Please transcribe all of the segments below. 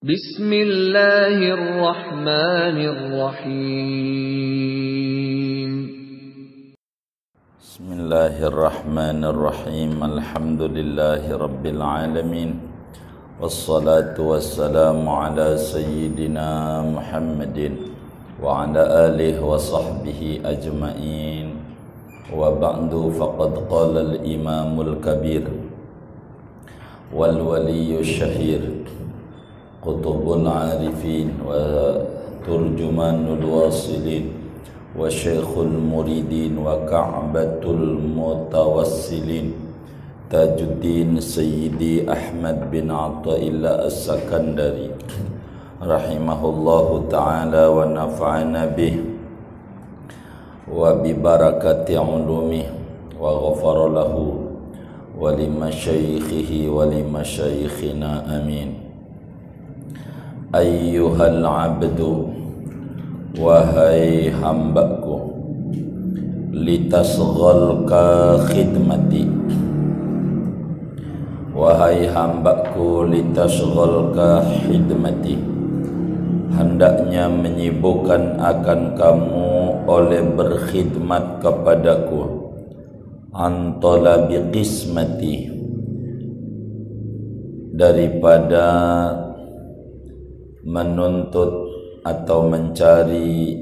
بسم الله الرحمن الرحيم. بسم الله الرحمن الرحيم. الحمد لله رب العالمين. والصلاة والسلام على سيدنا محمد وعلى آله وصحبه أجمعين. وبعد فقد قال الإمام الكبير والولي الشهير. قطب العارفين وترجمان الواصلين وشيخ المريدين وكعبة المتوسلين. تاج الدين سيدي أحمد بن عطاء الله السكندري رحمه الله تعالى ونفعنا به وببركة علومه وغفر له ولمشيخه ولمشيخنا آمين. Ayyuhal abdu wahai hambaku litasghalka khidmati. Wahai hambaku litasghalka khidmati. Hendaknya menyibukkan akan kamu oleh berkhidmat kepadaku. Antala biqismati daripada menuntut atau mencari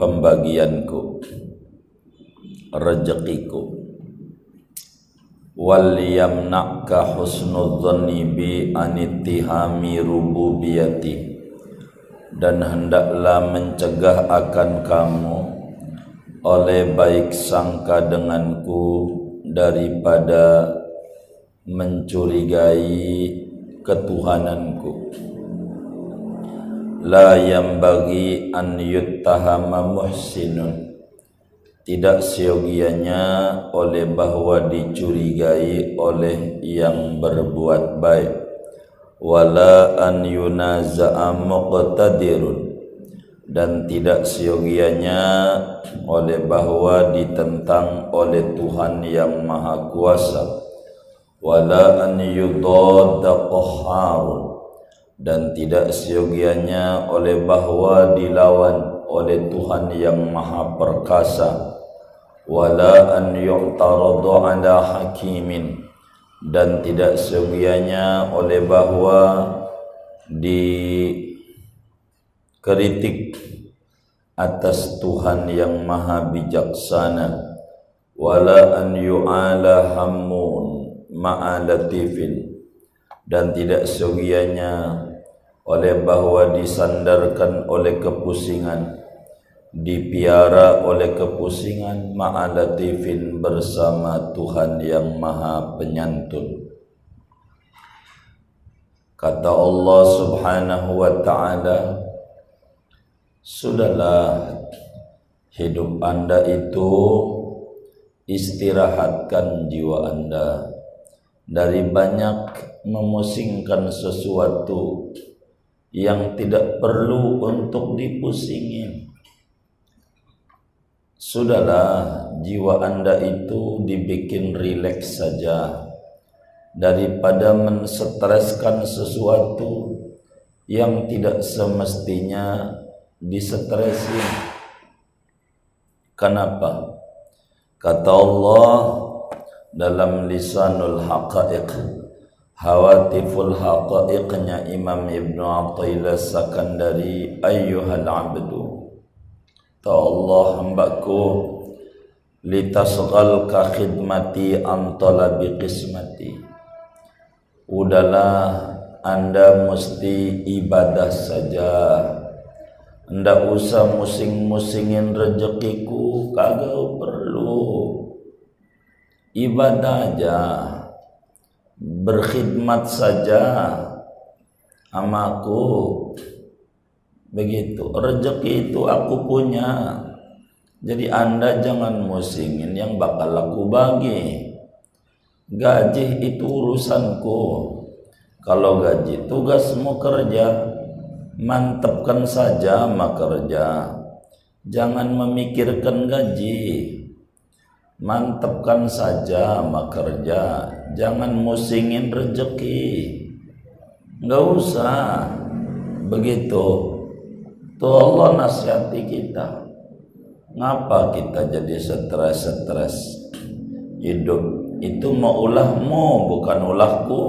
pembagianku rezekiku wal yamna'ka husnudzanni bi anittihami rububiyati. Dan hendaklah mencegah akan kamu oleh baik sangka denganku daripada mencurigai ketuhananku la yang bagi an yuttahama muhsinun. Tidak siogianya oleh bahwa dicurigai oleh yang berbuat baik. Wala an yunaza'a muqtadirun. Dan tidak siogianya oleh bahwa ditentang oleh Tuhan yang Maha Kuasa. Wala an yudadda qahharun dan tidak siogianya oleh bahwa dilawan oleh Tuhan yang Maha Perkasa. Wala an yu'taradu ala hakimin. Dan tidak siogianya oleh bahwa di kritik atas Tuhan yang maha bijaksana. Wala an yu'ala hammun ma'alatifin dan tidak segianya oleh bahwa disandarkan oleh kepusingan dipiara oleh kepusingan ma'alatifin bersama Tuhan yang maha penyantun. Kata Allah subhanahu wa ta'ala Sudahlah hidup anda itu istirahatkan jiwa anda. Dari banyak memusingkan sesuatu yang tidak perlu untuk dipusingin. Sudahlah jiwa anda itu dibikin rileks saja daripada menstreskan sesuatu yang tidak semestinya disetresin. Kenapa? Kata Allah dalam lisanul haqaiq hawatiful haqaiqnya Imam Ibn Atta'illah Sakandari ayyuhal abdu Ta Allah hambaku litasghal ka khidmati antala biqismati Udahlah anda mesti ibadah saja Ndak usah musing-musingin rezekiku kagak perlu. Ibadah aja. Berkhidmat saja amaku. Begitu. Rezeki itu aku punya. Jadi Anda jangan musingin yang bakal aku bagi. Gaji itu urusanku. Kalau gaji tugasmu kerja mantapkan saja kerja jangan memikirkan gaji mantapkan saja kerja jangan musingin rezeki. Nggak usah. Begitu. Tuh Allah nasihati kita. Ngapa kita jadi stres-stres? Hidup itu mau ulahmu bukan ulahku.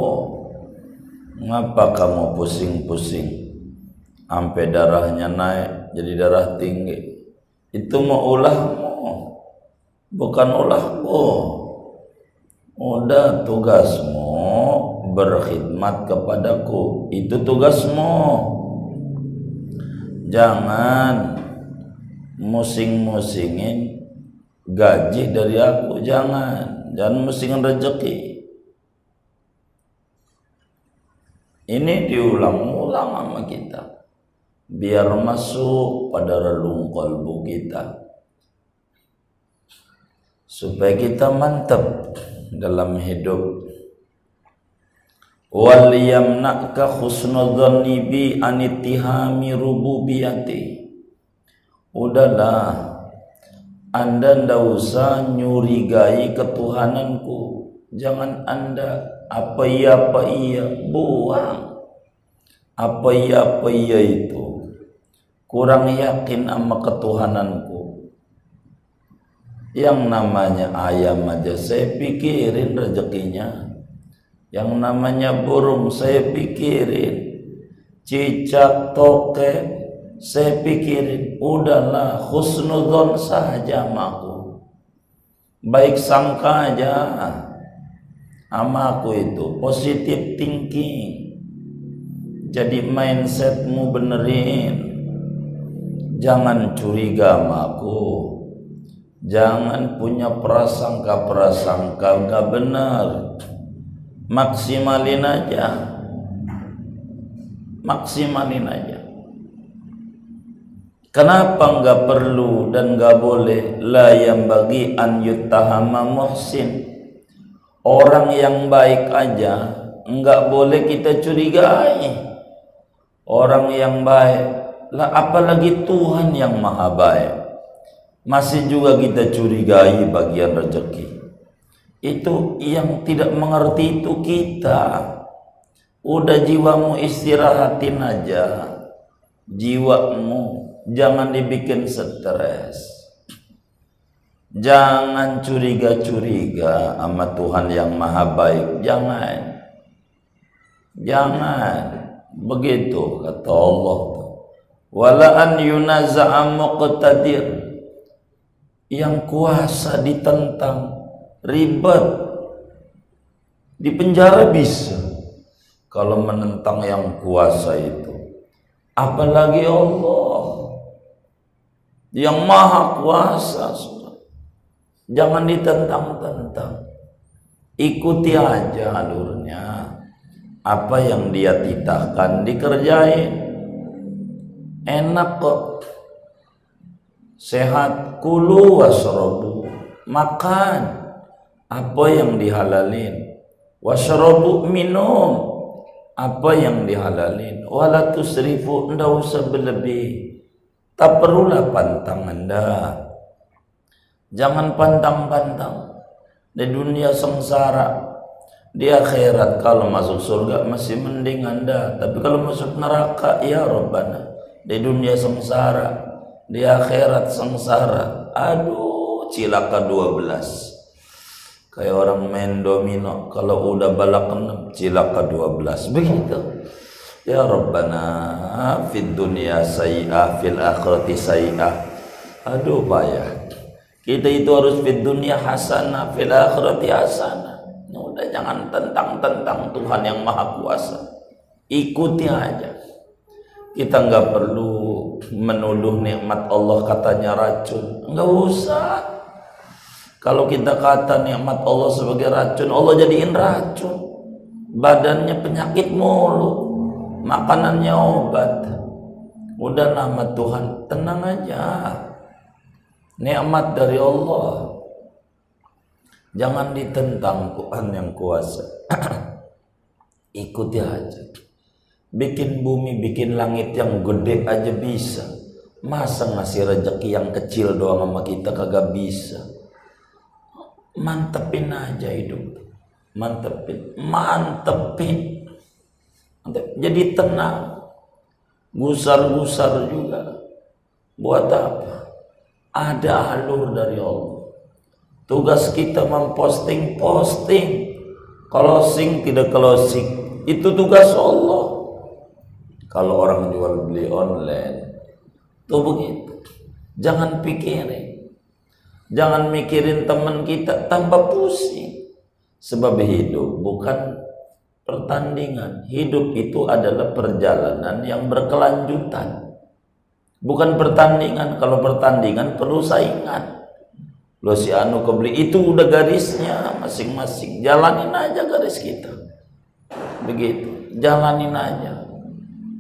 Ngapa kamu pusing-pusing? Sampai darahnya naik jadi darah tinggi. Itu mau ulahmu bukan ulahku udah tugasmu berkhidmat kepadaku. Itu tugasmu. Jangan musing-musingin gaji dari aku jangan. Jangan musingin rezeki. Ini diulang-ulang sama kita. Biar masuk pada relung kalbu kita supaya kita mantap dalam hidup. Wal yamna'ka husnudzanni bi anittihami rububiyati udahlah anda ndak usah nyurigai ketuhananku. Jangan anda apa iya apa iya buang. Apa iya apa iya itu. Kurang yakin sama ketuhananku yang namanya ayam aja saya pikirin rezekinya. Yang namanya burung saya pikirin. Cicak toke saya pikirin. Udahlah husnudon saja maku baik sangka aja. Sama aku itu positif thinking. Jadi mindsetmu benerin. Jangan curiga sama aku jangan punya prasangka-prasangka nggak benar. Maksimalin aja. Maksimalin aja. Kenapa nggak perlu dan nggak boleh? La yang bagi an yuttahama muhsin. Orang yang baik aja nggak boleh kita curigai. Orang yang baik lah apalagi Tuhan yang maha baik masih juga kita curigai bagian rezeki itu yang tidak mengerti itu kita. Udah jiwamu istirahatin aja. Jiwamu jangan dibikin stres. Jangan curiga-curiga sama Tuhan yang maha baik. Jangan. Jangan. Begitu kata Allah. Wala an yunaza'a muqtadir yang kuasa ditentang ribet di penjara bisa. Kalau menentang yang kuasa itu apalagi Allah yang maha kuasa jangan ditentang-tentang. Ikuti aja alurnya. Apa yang dia titahkan dikerjain. Enak kok sehat kulu wasrobu. Makan apa yang dihalalin. Wasrobu minum apa yang dihalalin. Wala tusrifu ndak usah berlebih. Tak perlulah pantang anda. Jangan pantang-pantang. Di dunia sengsara di akhirat kalau masuk surga masih mending anda. Tapi kalau masuk neraka ya Rabbana di dunia sengsara di akhirat sengsara. Aduh cilaka 12 kayak orang main domino. Kalau udah balak enam cilaka 12 begitu. Ya Rabbana fid dunia sayi'ah fil akhirati sayi'ah aduh payah. Kita itu harus fid dunia hasanah fil akhirati hasanah. Udah jangan tentang-tentang Tuhan yang maha kuasa. Ikuti aja. Kita nggak perlu menuduh nikmat Allah katanya racun. Nggak usah. Kalau kita kata nikmat Allah sebagai racun Allah jadiin racun. Badannya penyakit mulu. Makanannya obat. Udah nama Tuhan tenang aja. Nikmat dari Allah. Jangan ditentang Tuhan yang kuasa. Ikuti aja Bikin bumi, bikin langit yang gede aja bisa. Masa ngasih rezeki yang kecil doang sama kita kagak bisa. Mantepin aja hidup. Mantepin, mantepin. jadi tenang gusar-gusar juga buat apa ada alur dari Allah tugas kita memposting posting closing tidak closing itu tugas Allah kalau orang jual beli online tuh begitu. Jangan pikirin jangan mikirin teman kita tambah pusing. Sebab hidup bukan pertandingan. Hidup itu adalah perjalanan yang berkelanjutan. Bukan pertandingan. Kalau pertandingan perlu saingan. Lo si anu kebeli itu udah garisnya masing-masing. Jalanin aja garis kita. Begitu. Jalanin aja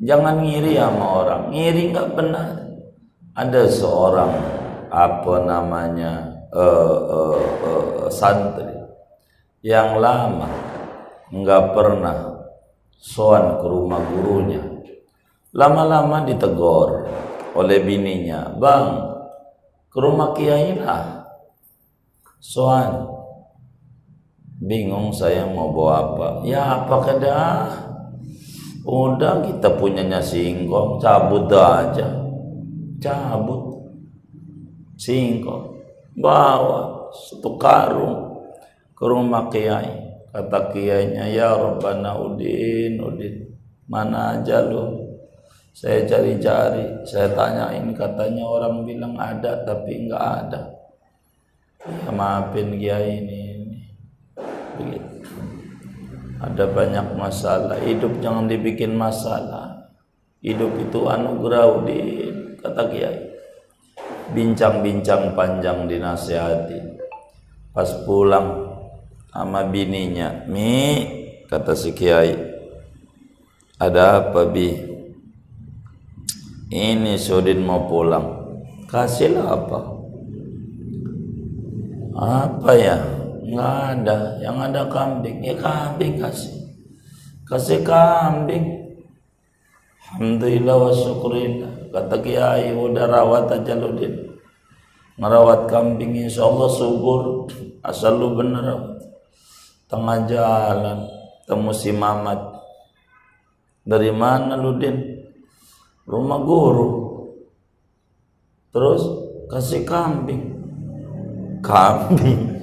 jangan ngiri sama orang. Ngiri nggak benar ada seorang apa namanya uh, uh, uh, santri yang lama nggak pernah soan ke rumah gurunya. Lama-lama ditegur oleh bininya bang ke rumah kiai lah. Soan bingung saya mau bawa apa. Ya apa kedah udah kita punyanya singkong cabut aja cabut singkong bawa satu karung ke rumah kiai kata kiainya ya Rabbana Udin Udin mana aja lu saya cari-cari, saya tanya ini katanya orang bilang ada tapi enggak ada. Maafin kiai ini. Begitu. Ada banyak masalah. Hidup jangan dibikin masalah. Hidup itu anugerah udin, kata kiai. Bincang-bincang panjang dinasehati. Pas pulang sama bininya, Mi, kata si kiai, ada apa bi? ini Sudin mau pulang kasihlah apa apa ya nggak ada yang ada kambing ya kambing kasih. Kasih kambing. Alhamdulillah wa syukurillah. Kata kiai udah rawat aja lu din. Merawat kambing insya Allah subur. Asal lu bener. Tengah jalan temu si Mamat. Dari mana lu din? Rumah guru. Terus kasih kambing. Kambing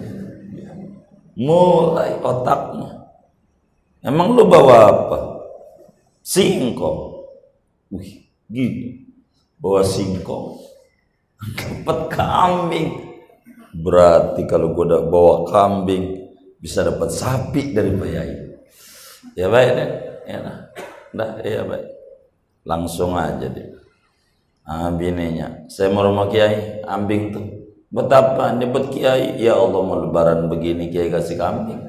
mulai otaknya. Emang lu bawa apa? Singkong. Wih gini. Bawa singkong. Dapat kambing. Berarti kalau gue udah bawa kambing bisa dapat sapi dari bayai ya baik deh ya nah. Dah ya baik langsung aja dia ah, bininya. Saya mau rumah kiai ambing tuh betapa nyebut kiai ya Allah mau lebaran begini kiai kasih kambing.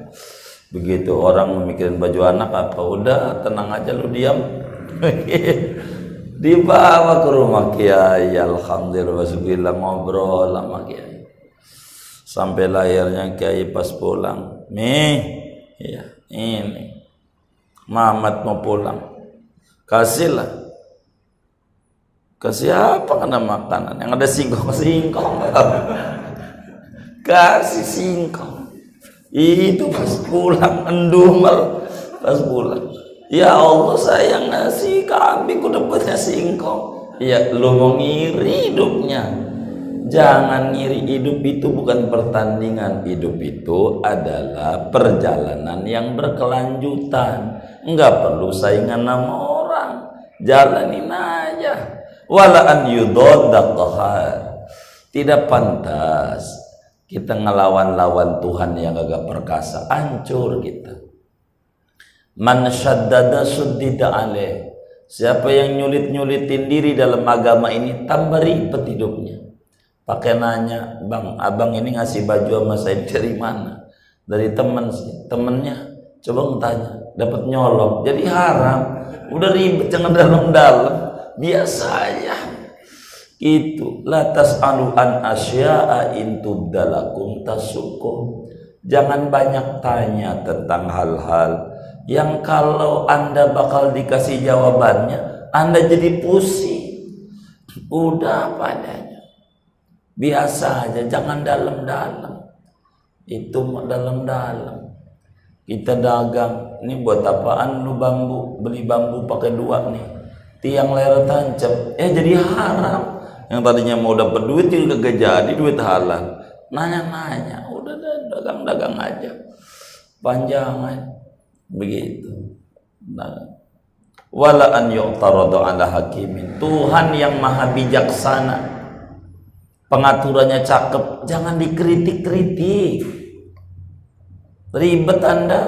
Begitu orang memikirin baju anak apa udah tenang aja lu diam. Dibawa ke rumah kiai alhamdulillah ngobrol sama kiai. Sampai lahirnya kiai pas pulang nih ya ini Mamat mau pulang. Kasihlah ke siapa kena makanan? Yang ada singkong singkong kasih singkong. Itu pas pulang endumel pas pulang. Ya Allah saya ngasih kambing udah punya singkong. Ya lu mau ngiri hidupnya. Jangan ngiri hidup itu bukan pertandingan. Hidup itu adalah perjalanan yang berkelanjutan. Nggak perlu saingan sama orang. Jalanin aja wala an tidak pantas kita ngelawan-lawan Tuhan yang agak perkasa. Hancur kita. Man syaddada suddida alaih siapa yang nyulit-nyulitin diri dalam agama ini tambah ribet hidupnya. Pakai nanya bang abang ini ngasih baju sama saya dari mana? Dari teman sih. Temennya coba tanya dapat nyolong jadi haram. Udah ribet jangan dalam-dalam biasa itu latas aluan asya'a intubdalakum tasukum. Jangan banyak tanya tentang hal-hal yang kalau anda bakal dikasih jawabannya anda jadi pusing. Udah padanya biasa aja jangan dalam-dalam. Itu dalam-dalam. Kita dagang ini buat apaan lu bambu? Beli bambu pakai dua nih tiang layar tancap. Eh jadi haram. Yang tadinya mau dapat duit juga gak jadi duit halal nanya-nanya udah dagang-dagang aja. Panjangan begitu. Nah, wala an yu'taradu ala hakimin. Tuhan yang maha bijaksana. Pengaturannya cakep. Jangan dikritik-kritik. Ribet Anda.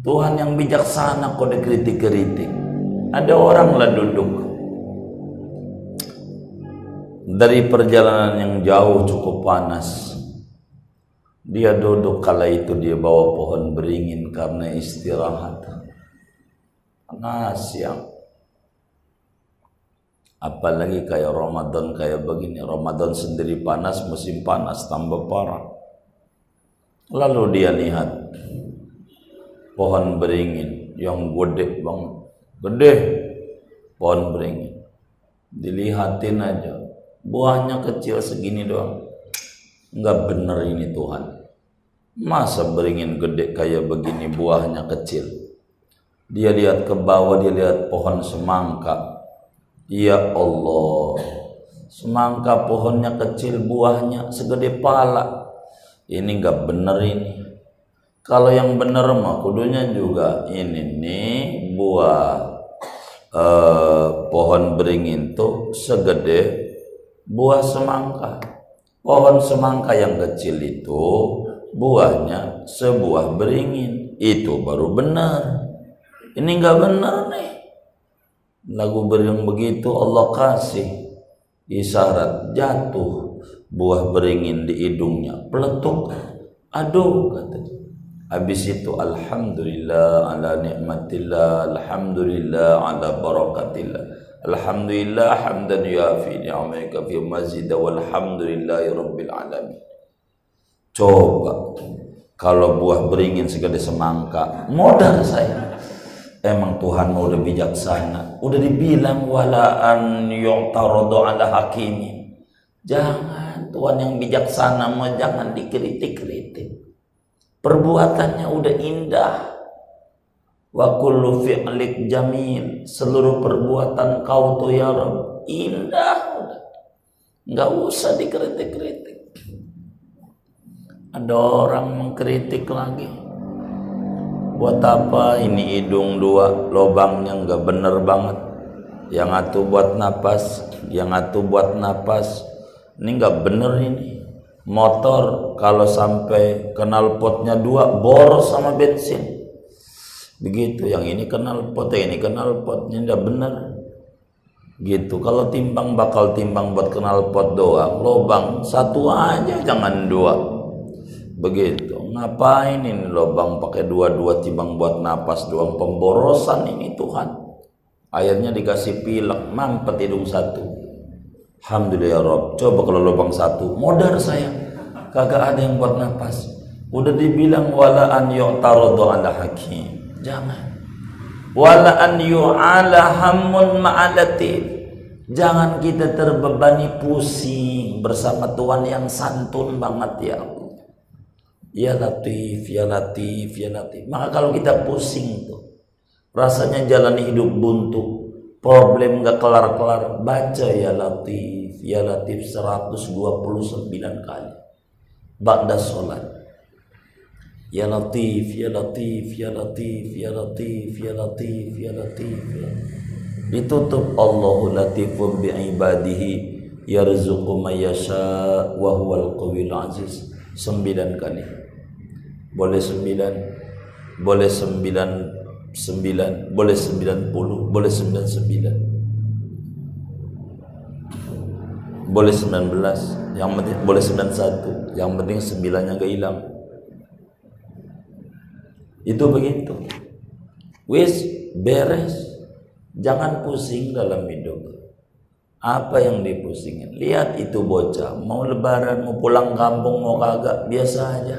Tuhan yang bijaksana kok dikritik-kritik. Ada orang lah duduk dari perjalanan yang jauh cukup panas. Dia duduk kala itu dia bawa pohon beringin karena istirahat. Panas yang apalagi kayak Ramadan kayak begini. Ramadan sendiri panas, musim panas tambah parah. Lalu dia lihat pohon beringin yang gede banget. Gede pohon beringin. Dilihatin aja. Buahnya kecil segini doang. Enggak bener ini Tuhan. Masa beringin gede kayak begini buahnya kecil. Dia lihat ke bawah, dia lihat pohon semangka. Ya Allah. Semangka pohonnya kecil, buahnya segede pala ini nggak bener ini kalau yang bener mah kudunya juga ini nih buah eh, pohon beringin tuh segede buah semangka. Pohon semangka yang kecil itu buahnya sebuah beringin. Itu baru benar ini nggak benar nih. Lagu beringin begitu Allah kasih isyarat jatuh. Buah beringin di hidungnya peletuk. Aduh kata habis itu alhamdulillah ala nikmatillah alhamdulillah ala barakatillah. Alhamdulillah hamdan yafi ni'amika fi mazid walhamdulillahi rabbil alamin. Coba kalau buah beringin segede semangka modal saya. Emang Tuhan mau udah bijaksana. Udah dibilang wala an yu'taradu ala hakimi. Jangan Tuhan yang bijaksana mau jangan dikritik-kritik. Perbuatannya udah indah. Wa kullu fi'lik jamil. Seluruh perbuatan kau tuh ya Rabb indah. Enggak usah dikritik-kritik. Ada orang mengkritik lagi. Buat apa ini hidung dua lobangnya enggak bener banget. Yang atuh buat napas, yang atuh buat napas, ini nggak bener ini motor kalau sampai kenal potnya dua boros sama bensin. Begitu yang ini kenal pot ini kenal potnya nggak bener. Gitu kalau timbang bakal timbang buat kenal pot doang lobang satu aja jangan dua. Begitu ngapain ini lobang pakai dua-dua timbang buat napas doang pemborosan ini Tuhan. Akhirnya dikasih pilek mampet hidung satu Alhamdulillah ya Rob. Coba kalau lubang satu, modal saya. Kagak ada yang buat nafas. Udah dibilang wala an yu'taradu ala hakim. Jangan. Wala an yu'ala hammun ma'alatif. Jangan kita terbebani pusing bersama Tuhan yang santun banget ya Allah. Ya Latif, Ya Latif, Ya Latif. Maka kalau kita pusing tuh, rasanya jalani hidup buntu, problem nggak kelar-kelar. Baca ya latif. Ya latif 129 kali. Ba'da sholat. Ya latif ya latif ya latif ya latif ya latif ya latif. Ya. ditutup. Allahu latifun bi ibadihi yarzuqu may yasha wa huwal qawiyul aziz. Sembilan kali. Boleh sembilan? Boleh sembilan sembilan, boleh sembilan puluh, boleh sembilan sembilan, boleh sembilan belas, yang penting boleh sembilan satu, yang penting sembilannya gak hilang. Itu begitu. Wis beres, jangan pusing dalam hidup. Apa yang dipusingin? Lihat itu bocah, mau lebaran, mau pulang kampung, mau kagak, biasa aja.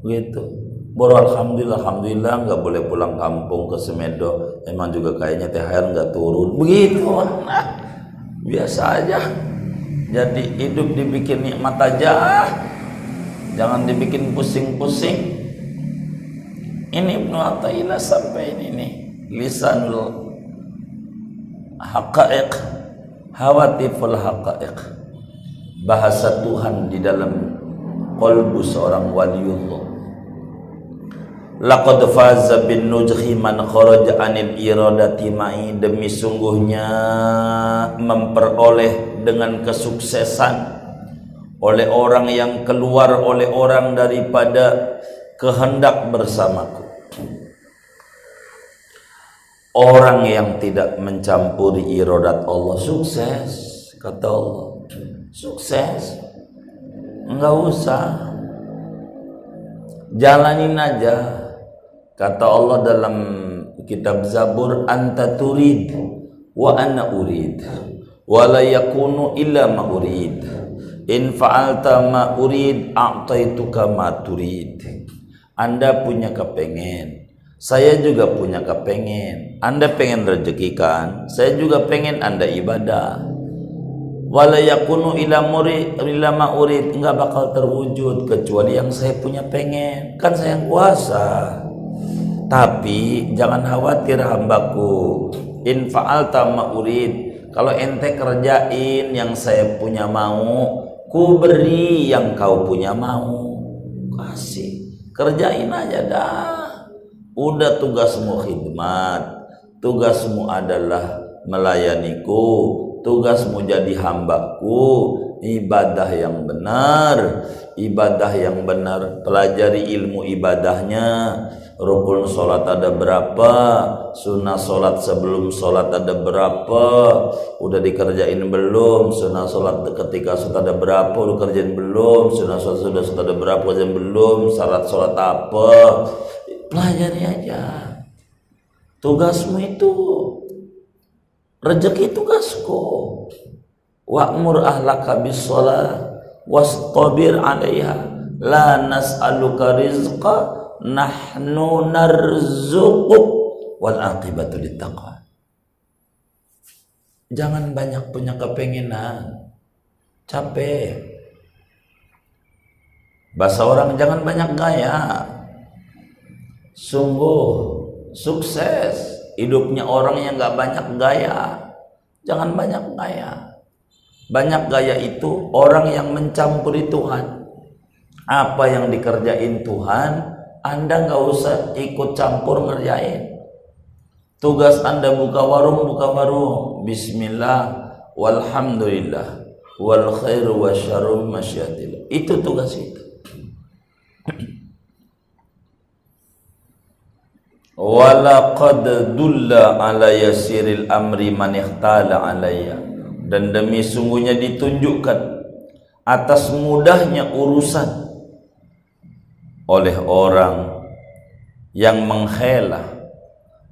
Begitu Baru alhamdulillah, alhamdulillah nggak boleh pulang kampung ke Semedo. Emang juga kayaknya THR nggak turun. Begitu, nah, biasa aja. Jadi hidup dibikin nikmat aja, jangan dibikin pusing-pusing. ini Ibnu Athaillah sampai ini nih lisanul haqaiq hawatiful haqaiq bahasa Tuhan di dalam kolbu seorang waliullah Laqad faza bin nujhi man kharaja anil iradati ma'i demi sungguhnya memperoleh dengan kesuksesan oleh orang yang keluar oleh orang daripada kehendak bersamaku. Orang yang tidak mencampuri iradat Allah sukses kata Allah. Sukses. Enggak usah. Jalanin aja Kata Allah dalam kitab Zabur anta turid wa ana urid wa la yakunu illa ma urid. In fa'alta ma urid a'taituka ma turid. Anda punya kepengen saya juga punya kepengen. Anda pengen rezekikan saya juga pengen Anda ibadah. Wala yakunu ila murid ma urid enggak bakal terwujud kecuali yang saya punya pengen. Kan saya yang kuasa tapi jangan khawatir hambaku. In fa'alta ma'urid. Kalau ente kerjain yang saya punya mau, ku beri yang kau punya mau. Kasih. Kerjain aja dah. Udah tugasmu khidmat. Tugasmu adalah melayaniku. Tugasmu jadi hambaku. Ibadah yang benar. Ibadah yang benar. Pelajari ilmu ibadahnya. Rukun sholat ada berapa? Sunnah sholat sebelum sholat ada berapa? Udah dikerjain belum? Sunnah sholat ketika sholat ada berapa? Udah kerjain belum? Sunnah sholat sudah sholat ada berapa? Kerjain belum? Syarat sholat apa? Pelajari aja. Tugasmu itu rezeki tugasku. Wa'mur ahlaka bis sholat wastabir alaiha la nas'aluka rizqa nahnu narzuquk wal aqibatu littaqwa. Jangan banyak punya kepengenan. Capek. Bahasa orang jangan banyak gaya. Sungguh sukses hidupnya orang yang gak banyak gaya. Jangan banyak gaya. Banyak gaya itu orang yang mencampuri Tuhan. Apa yang dikerjain Tuhan, anda nggak usah ikut campur ngerjain. Tugas Anda buka warung, buka warung. Bismillah, walhamdulillah, wal khairu wa syarru masyiatillah. Itu tugas itu. Walaqad dulla ala yasiril amri man ikhtala alayya. Dan demi sungguhnya ditunjukkan atas mudahnya urusan oleh orang yang menghela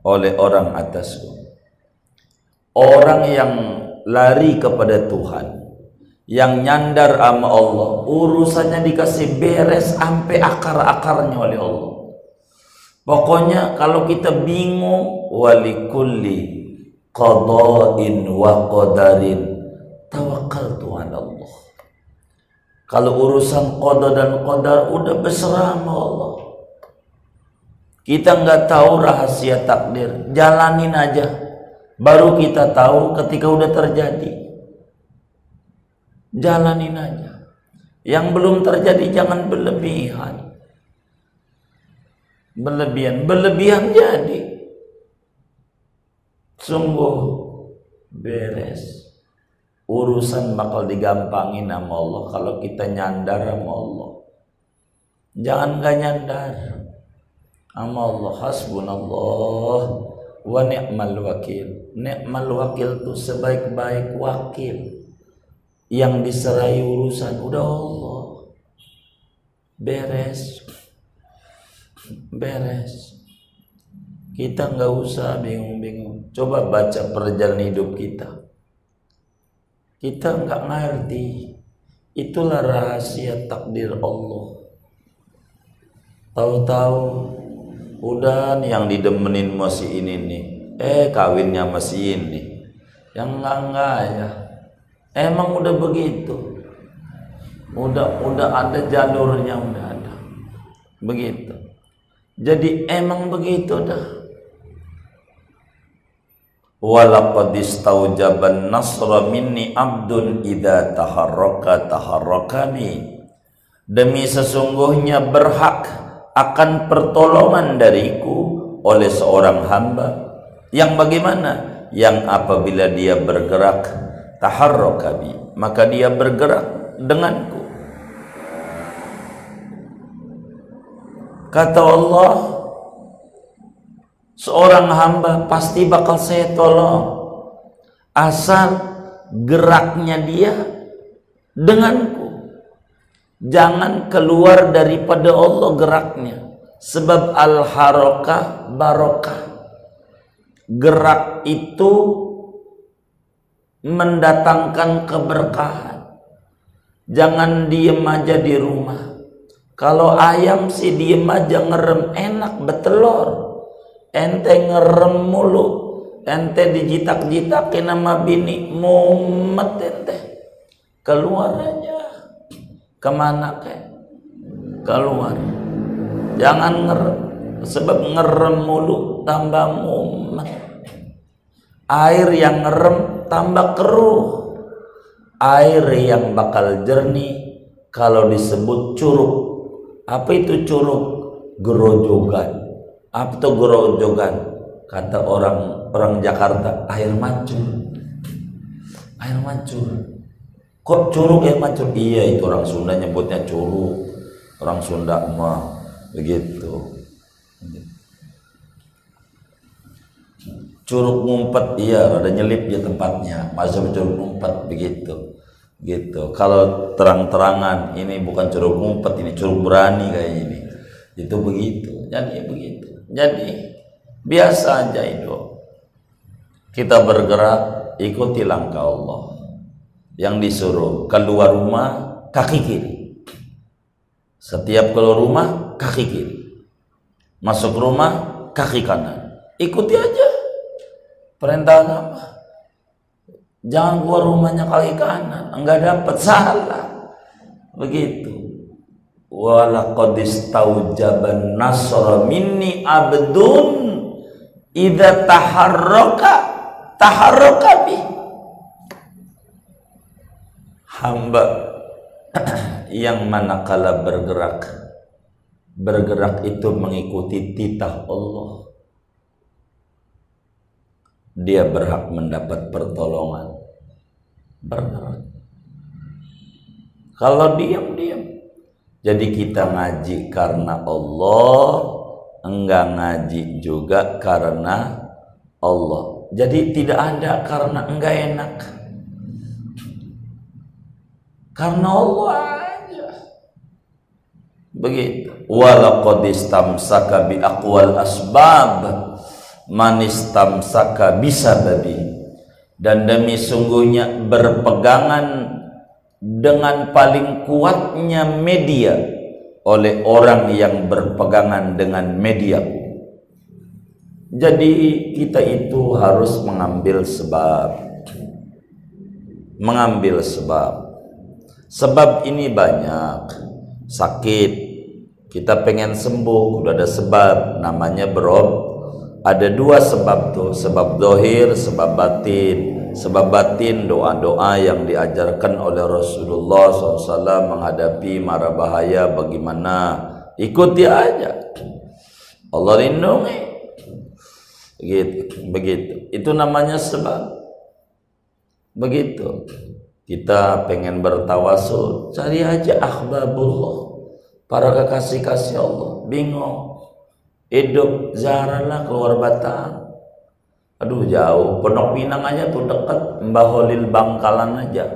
oleh orang atasku. Orang yang lari kepada Tuhan, yang nyandar sama Allah, urusannya dikasih beres sampai akar-akarnya oleh Allah. Pokoknya kalau kita bingung wali kulli qada'in wa qadarin tawakal Tuhan Allah. Kalau urusan qada dan qadar udah berserah sama Allah. Kita nggak tahu rahasia takdir, jalanin aja. Baru kita tahu ketika udah terjadi. Jalanin aja. Yang belum terjadi jangan berlebihan. Berlebihan, berlebihan jadi. Sungguh beres. Urusan bakal digampangin sama Allah kalau kita nyandar sama Allah. Jangan gak nyandar. Sama Allah hasbunallah. Wa ni'mal wakil. Ni'mal wakil tuh sebaik-baik wakil yang diserai urusan. Udah Allah. Beres. Beres kita nggak usah bingung-bingung coba baca perjalanan hidup kita kita nggak ngerti. Itulah rahasia takdir Allah. Tahu-tahu udah yang didemenin masih ini nih. Eh kawinnya masih ini. Yang enggak enggak ya. Emang udah begitu. Udah udah ada jalurnya udah ada. Begitu. jadi emang begitu dah walaqad istaujaban nasra minni abdun idza taharraka taharrakani. Demi sesungguhnya berhak akan pertolongan dariku oleh seorang hamba. Yang bagaimana? Yang apabila dia bergerak taharraka maka dia bergerak denganku. Kata Allah seorang hamba pasti bakal saya tolong. Asal geraknya dia denganku. Jangan keluar daripada Allah geraknya. Sebab al harokah barokah. Gerak itu mendatangkan keberkahan. Jangan diem aja di rumah. Kalau ayam sih diem aja ngerem enak betelor ente ngerem mulu. Ente dijitak-jitakin nama bini. Mumet ente. Keluar aja. Ke mana ke keluar. Jangan ngerem. Sebab ngerem mulu tambah mumet. Air yang ngerem tambah keruh. Air yang bakal jernih kalau disebut curug. Apa itu curug? Gerojogan apa tuh gerojogan kata orang orang Jakarta air mancur. Air mancur. Kok curug air mancur? Iya itu orang Sunda nyebutnya curug. Orang Sunda mah begitu. Curug ngumpet iya ada nyelip ya tempatnya. Masuk curug ngumpet begitu. Gitu. Kalau terang-terangan ini bukan curug ngumpet ini curug berani kayak ini itu begitu. Jadi begitu jadi biasa aja itu. Kita bergerak ikuti langkah Allah. Yang disuruh keluar rumah kaki kiri. Setiap keluar rumah kaki kiri. Masuk rumah kaki kanan. Ikuti aja perintah agama. Jangan keluar rumahnya kaki kanan, enggak dapat salah. Begitu walaqad istaujaban nasra minni abdun idza taharraka taharraka bi. Hamba yang manakala bergerak bergerak itu mengikuti titah Allah. Dia berhak mendapat pertolongan. Bergerak kalau diam diam jadi kita ngaji karena Allah, enggak ngaji juga karena Allah. Jadi tidak ada karena enggak enak. Karena Allah aja. Begitu. Walaqad istamsaka bi aqwal asbab man istamsaka bisababi. Dan demi sungguhnya berpegangan dengan paling kuatnya media oleh orang yang berpegangan dengan media. Jadi kita itu harus mengambil sebab. Mengambil sebab. Sebab ini banyak. Sakit. Kita pengen sembuh, udah ada sebab namanya berob. Ada dua sebab tuh, sebab dohir, sebab batin sebab batin doa-doa yang diajarkan oleh Rasulullah SAW menghadapi mara bahaya bagaimana? Ikuti aja. Allah lindungi. Begitu begitu. Itu namanya sebab. Begitu. Kita pengen bertawasul cari aja ahbabullah para kekasih-kasih Allah. Bingung. Hidup zaralah keluar batang Aduh jauh, Pondok Pinang aja tuh dekat Mbah Holil Bangkalan aja.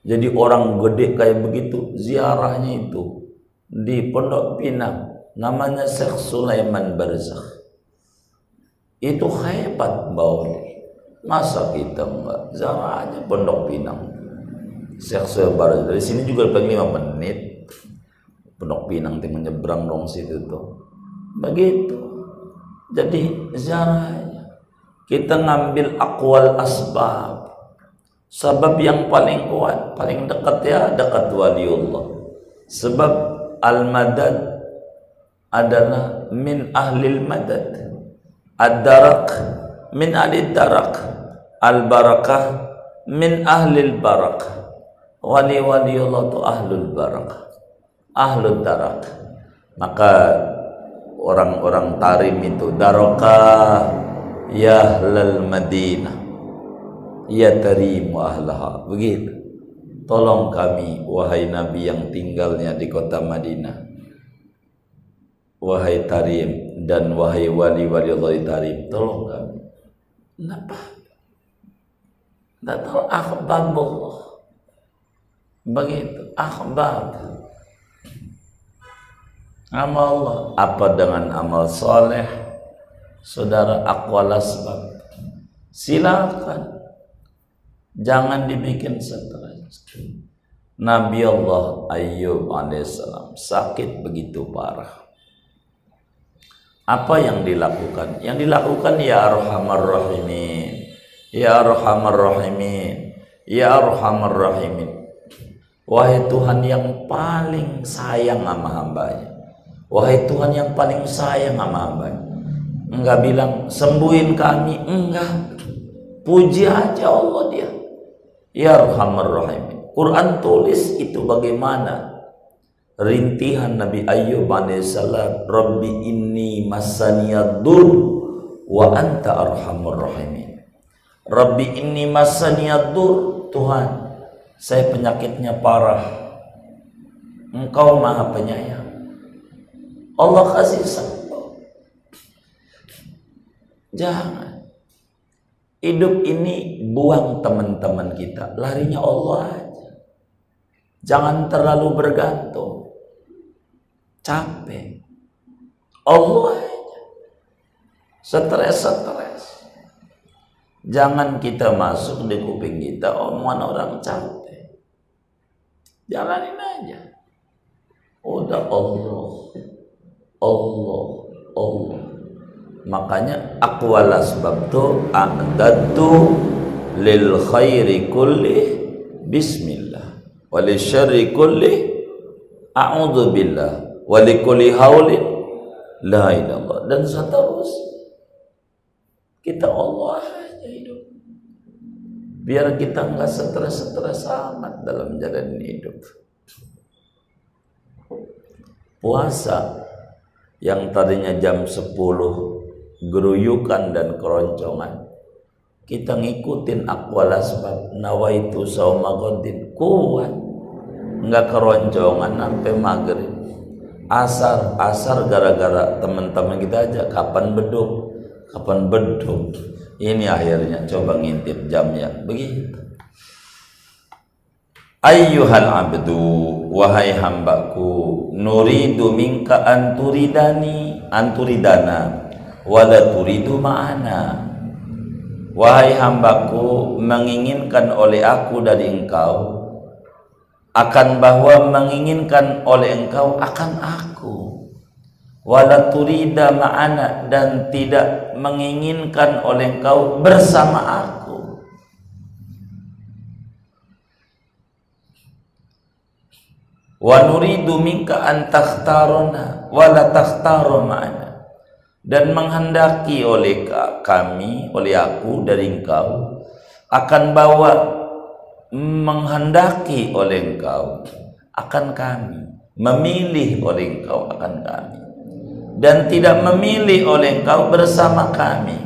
Jadi orang gede kayak begitu ziarahnya itu di Pondok Pinang namanya Syekh Sulaiman Barzakh. Itu hebat Mbah Holil. Masa kita mbak ziarah aja Pondok Pinang. Syekh Sulaiman Barzakh. Dari sini juga paling 5 menit. Pondok Pinang tim menyeberang dong situ tuh. Begitu. Jadi ziarah kita ngambil akwal asbab. Sebab yang paling kuat paling dekat ya dekat waliullah sebab al-madad adalah min ahlil madad. Ad-darak min ahli darak. Al-barakah min ahlil barakah wali wali Allah tu ahlul barakah ahlul darak. Maka orang-orang tarim itu daraka ya ahlal madinah. Ya tarimu ahlaha. Begitu. Tolong kami wahai nabi yang tinggalnya di kota Madinah. Wahai Tarim dan wahai wali-wali Allah Tarim tolong kami. Kenapa? Tidak tahu akhbabullah begitu akhbab amal Allah. Apa dengan amal soleh saudara akwala sebab silakan jangan dibikin stres Nabi Allah Ayub alaihissalam sakit begitu parah apa yang dilakukan? Yang dilakukan ya Arhamar Rahimin. Ya Arhamar Rahimin. Ya Arhamar Rahimin. Wahai Tuhan yang paling sayang sama hambanya. Wahai Tuhan yang paling sayang sama hambanya. Enggak bilang sembuhin kami. Enggak. Puji aja Allah dia. Ya Arhamar Rahimin. Quran tulis itu bagaimana rintihan Nabi Ayyub alaihissalam Rabbi inni masaniyadur wa anta arhamur rahimin Rabbi inni masaniyadur Tuhan saya penyakitnya parah engkau maha penyayang Allah kasih sembuh jangan. Hidup ini buang teman-teman kita. Larinya Allah aja. Jangan terlalu bergantung. Capek. Allah aja. Stres-stres. Jangan kita masuk di kuping kita omongan orang capek. Jalanin aja. Udah Allah. Allah. Allah makanya akwala sebab tu a'dadtu lil khairi kulli bismillah. Wali syarri kulli a'udzu billah. Walikuli haulin la ilallah dan seterusnya kita Allah aja hidup. Biar kita nggak stres-stres amat dalam jalan hidup. Puasa yang tadinya jam 10 geruyukan dan keroncongan. Kita ngikutin akwal asbab. Nawaitu sauma kuat. Nggak keroncongan sampai maghrib. Asar. Asar gara-gara teman-teman kita aja. Kapan beduk? Kapan beduk? Ini akhirnya. Coba ngintip jamnya. Begitu. Ayyuhal abdu wahai hambaku nuridu minka anturidani anturidana wala turidu ma'ana. Wahai hambaku menginginkan oleh aku dari engkau akan bahwa menginginkan oleh engkau akan aku. Wala turida ma'ana dan tidak menginginkan oleh engkau bersama aku. Wa nuridu minka an takhtaruna wala takhtaru ma'ana dan menghendaki oleh kami oleh aku dari engkau akan bawa menghendaki oleh engkau akan kami memilih oleh engkau akan kami dan tidak memilih oleh engkau bersama kami.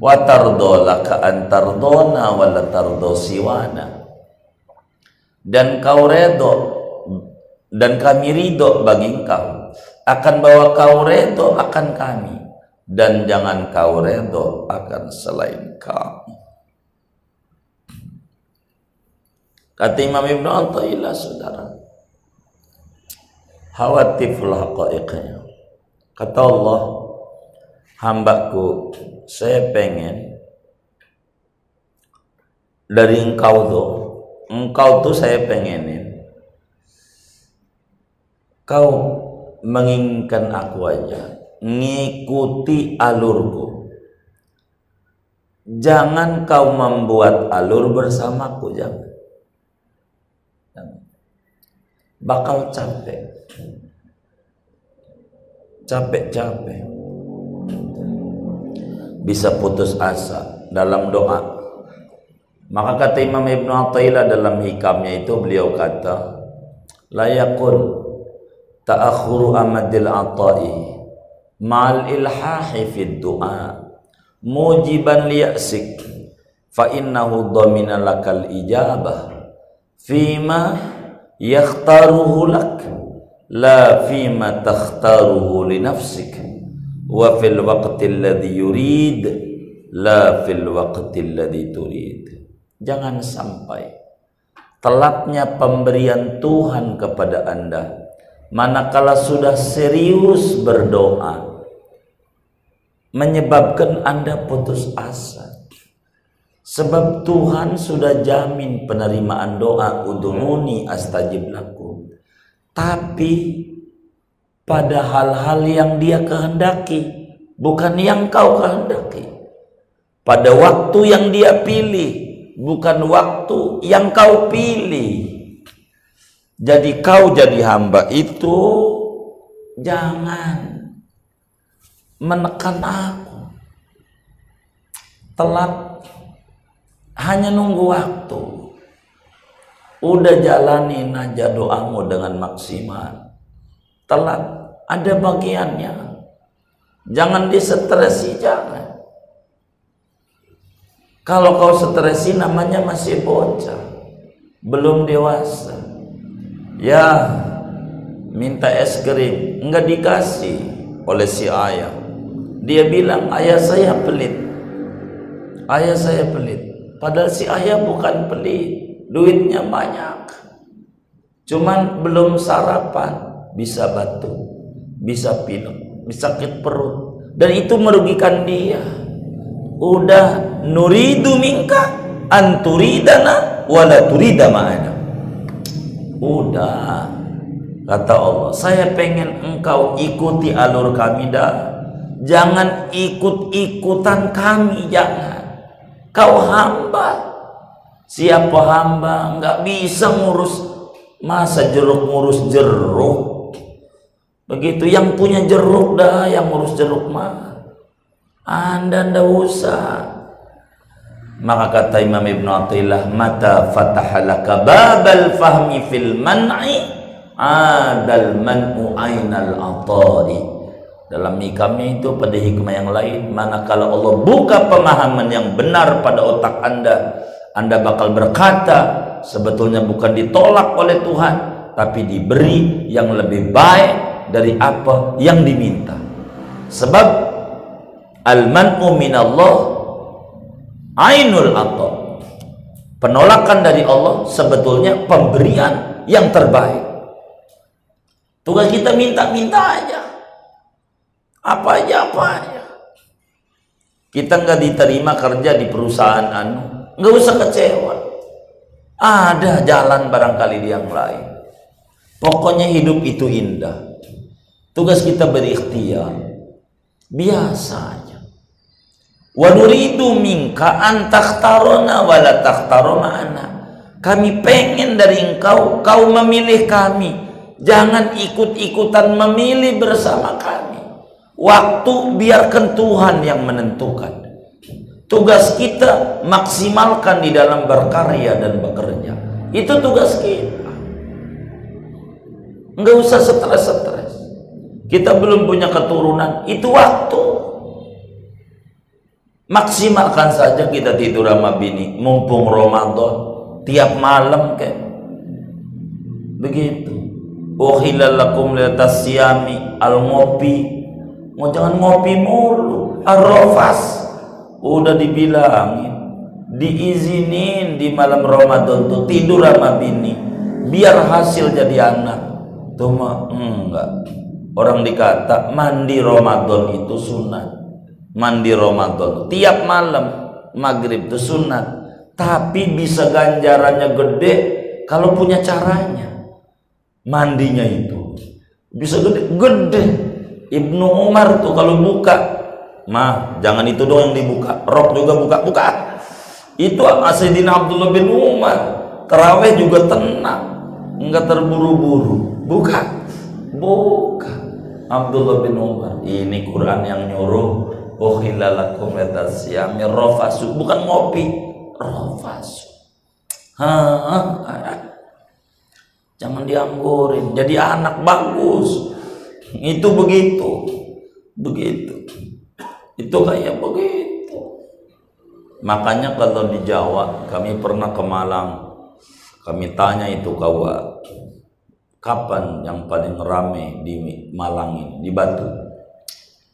Wa tardolaka antardona wala tardo siwana. Dan kau redo dan kami ridho bagi engkau akan bawa kau redo akan kami dan jangan kau redo akan selain kami Kata Imam Ibn Atta'illah saudara. Hawatiful haqa'iqnya. Kata Allah, hambaku, saya pengen dari engkau tuh, engkau tuh saya pengenin, kau menginginkan aku aja, ngikuti alurku. Jangan kau membuat alur bersamaku, jangan. Bakal capek. Capek-capek. Bisa putus asa dalam doa. Maka kata Imam Ibn Attailah dalam hikamnya itu beliau kata layakun ta'akhuru amadil ata'i. Ma'al ilhahi fid du'a. Mujiban liya'sik. Fa innahu dhamina lakal ijabah. Fima yakhtaruhu lak. La fima takhtaruhu li nafsik wa fil waqti alladhi yurid la fil waqti alladhi turid. Jangan sampai telatnya pemberian Tuhan kepada Anda manakala sudah serius berdoa menyebabkan Anda putus asa. Sebab Tuhan sudah jamin penerimaan doa udhuni astajib lakum tapi pada hal-hal yang dia kehendaki bukan yang kau kehendaki. Pada waktu yang dia pilih bukan waktu yang kau pilih jadi kau jadi hamba itu jangan menekan aku telat hanya nunggu waktu udah jalanin aja doamu dengan maksimal telat ada bagiannya. Jangan distresi, jangan. Kalau kau stresi namanya masih bocah, belum dewasa. Ya, minta es krim, enggak dikasih oleh si ayah. Dia bilang, ayah saya pelit. Ayah saya pelit. Padahal si ayah bukan pelit, duitnya banyak. Cuman belum sarapan, bisa batuk bisa pilek, bisa sakit perut dan itu merugikan dia. Udah nuridu minka anturidana wala turida ma'ana. Udah kata Allah, saya pengen engkau ikuti alur kami dah. Jangan ikut-ikutan kami, jangan. Kau hamba. Siapa hamba nggak bisa ngurus masa jeruk ngurus jeruk Begitu yang punya jeruk dah yang ngurus jeruk mah. Anda ndak usah. Maka kata Imam Ibn Athilah, mata fatahalaka babal fahmi fil man'i adal man'u ainal atari. Dalam hikamnya itu pada hikmah yang lain, manakala Allah buka pemahaman yang benar pada otak Anda, Anda bakal berkata sebetulnya bukan ditolak oleh Tuhan, tapi diberi yang lebih baik dari apa yang diminta. Sebab al-man'u minallah ainul atau Penolakan dari Allah sebetulnya pemberian yang terbaik. Tugas kita minta-minta aja. Apa aja apa aja. Kita nggak diterima kerja di perusahaan anu, nggak usah kecewa. Ada jalan barangkali di yang lain. Pokoknya hidup itu indah. Tugas kita berikhtiar. Biasa aja. Wa nuridu minka an takhtarona wa la takhtarona Kami pengen dari engkau, kau memilih kami. Jangan ikut-ikutan memilih bersama kami. Waktu biarkan Tuhan yang menentukan. Tugas kita maksimalkan di dalam berkarya dan bekerja. Itu tugas kita. Enggak usah stres-stres. Kita belum punya keturunan, itu waktu. Maksimalkan saja kita tidur sama bini, mumpung Ramadan, tiap malam kayak begitu. Uhilalakum latasyami al ngopi, mau jangan ngopi mulu, arrofas, udah dibilangin, diizinin di malam Ramadan tuh tidur sama bini, biar hasil jadi anak. Tuh mah enggak. Orang dikata mandi Ramadan itu sunat. Mandi Ramadan tiap malam maghrib itu sunat. Tapi bisa ganjarannya gede kalau punya caranya. Mandinya itu bisa gede, gede. Ibnu Umar tuh kalau buka, mah jangan itu doang yang dibuka, rok juga buka, buka. Itu Asyidina Abdullah bin Umar. Terawih juga tenang, enggak terburu-buru. Buka, buka Abdullah bin Umar ini Quran yang nyuruh rofasu bukan ngopi rofasu jangan dianggurin jadi anak bagus. Itu begitu begitu. Itu kayak begitu. Makanya kalau di Jawa kami pernah ke Malang. Kami tanya itu kawan kapan yang paling rame di Malang ini di Batu?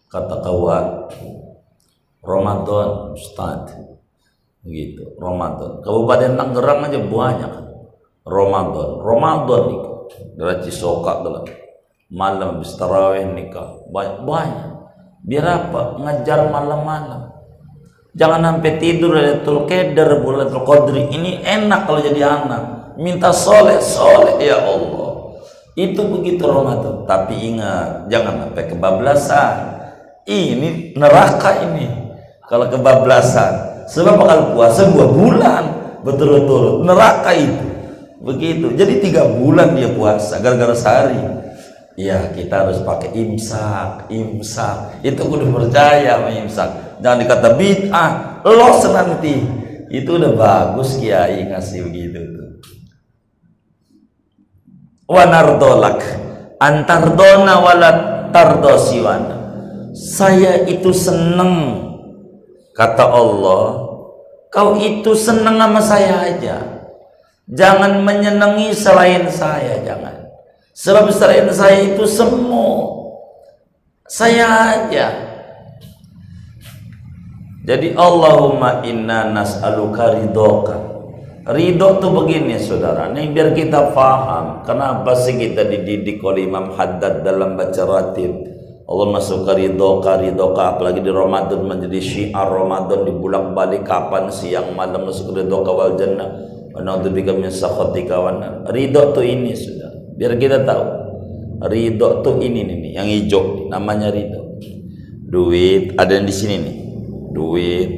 Kata kawan Ramadan Ustaz. Begitu Ramadan. Kabupaten Tangerang aja banyak. Ramadan Ramadan itu dari dalam malam habis tarawih nikah. Banyak banyak. Biar apa? Ngejar malam-malam. Jangan sampai tidur Lailatul Qadar bulan Qadri. Ini enak kalau jadi anak. Minta soleh soleh ya Allah. Itu begitu Ramadan. Tapi ingat, jangan sampai kebablasan. Ini neraka ini. Kalau kebablasan. Sebab kalau puasa dua bulan betul-betul neraka itu. Begitu. Jadi tiga bulan dia puasa gara-gara sehari. Ya kita harus pakai imsak, imsak. Itu udah percaya sama imsak. Jangan dikata bid'ah, los nanti. Itu udah bagus kiai ngasih begitu wa nardolak antardona wala tardo siwana saya itu seneng kata Allah kau itu seneng sama saya aja. Jangan menyenangi selain saya jangan. Sebab selain saya itu semua saya aja. Jadi Allahumma inna nas'aluka ridhoka. Ridho tuh begini saudara, ini biar kita paham kenapa sih kita dididik oleh Imam Haddad dalam baca ratib. Allah masuk ke ridho, ke ridho, ke apalagi di Ramadan menjadi syiar Ramadan di bulan balik kapan siang malam masuk ke ridho kawal jannah. Wanadzubika min sakhatika wan Ridho tuh ini sudah. Biar kita tahu. Ridho tuh ini nih, yang hijau namanya ridho. Duit ada yang di sini nih. Duit,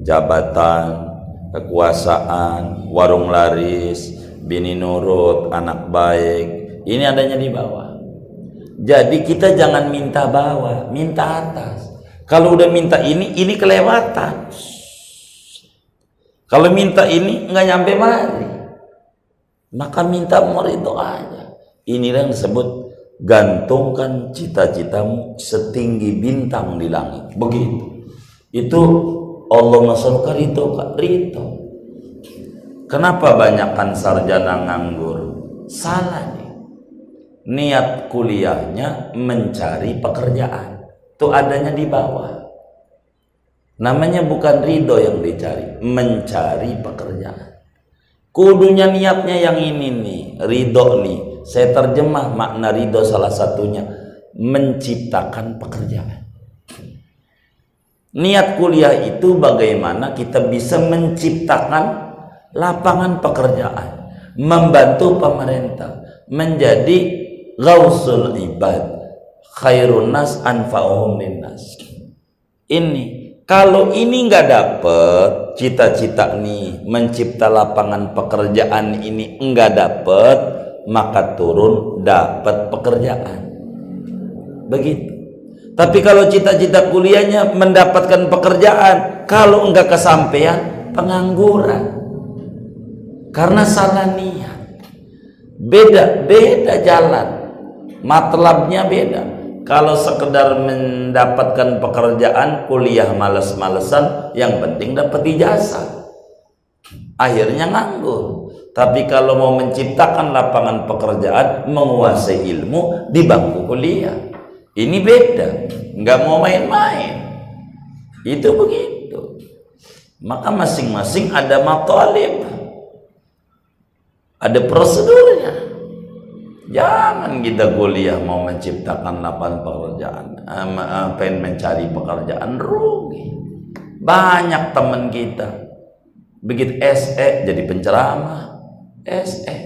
jabatan, kekuasaan, warung laris, bini nurut, anak baik. Ini adanya di bawah. Jadi kita jangan minta bawah, minta atas. Kalau udah minta ini, ini kelewatan. Kalau minta ini nggak nyampe mari. Maka minta itu aja. Inilah yang disebut gantungkan cita-citamu setinggi bintang di langit. Begitu. Itu Allah masuk rito rito kenapa banyakkan sarjana nganggur salah niat kuliahnya mencari pekerjaan. Itu adanya di bawah. Namanya bukan ridho yang dicari mencari pekerjaan. Kudunya niatnya yang ini nih ridho nih. Saya terjemah makna ridho salah satunya menciptakan pekerjaan. Niat kuliah itu bagaimana kita bisa menciptakan lapangan pekerjaan, membantu pemerintah menjadi gausul ibad, khairun nas anfa'uhum linnas. Ini kalau ini nggak dapet cita-cita nih mencipta lapangan pekerjaan ini enggak dapet maka turun dapat pekerjaan. Begitu. Tapi kalau cita-cita kuliahnya mendapatkan pekerjaan, kalau enggak kesampaian, pengangguran. Karena salah niat. Beda, beda jalan. Matlabnya beda. Kalau sekedar mendapatkan pekerjaan, kuliah males-malesan, yang penting dapat ijazah. Akhirnya nganggur. Tapi kalau mau menciptakan lapangan pekerjaan, menguasai ilmu di bangku kuliah ini beda, nggak mau main-main. Itu begitu. Maka masing-masing ada matalib. Ada prosedurnya. Jangan kita kuliah mau menciptakan lapangan pekerjaan, pengen mencari pekerjaan rugi. Banyak teman kita. Begitu SE jadi penceramah, SE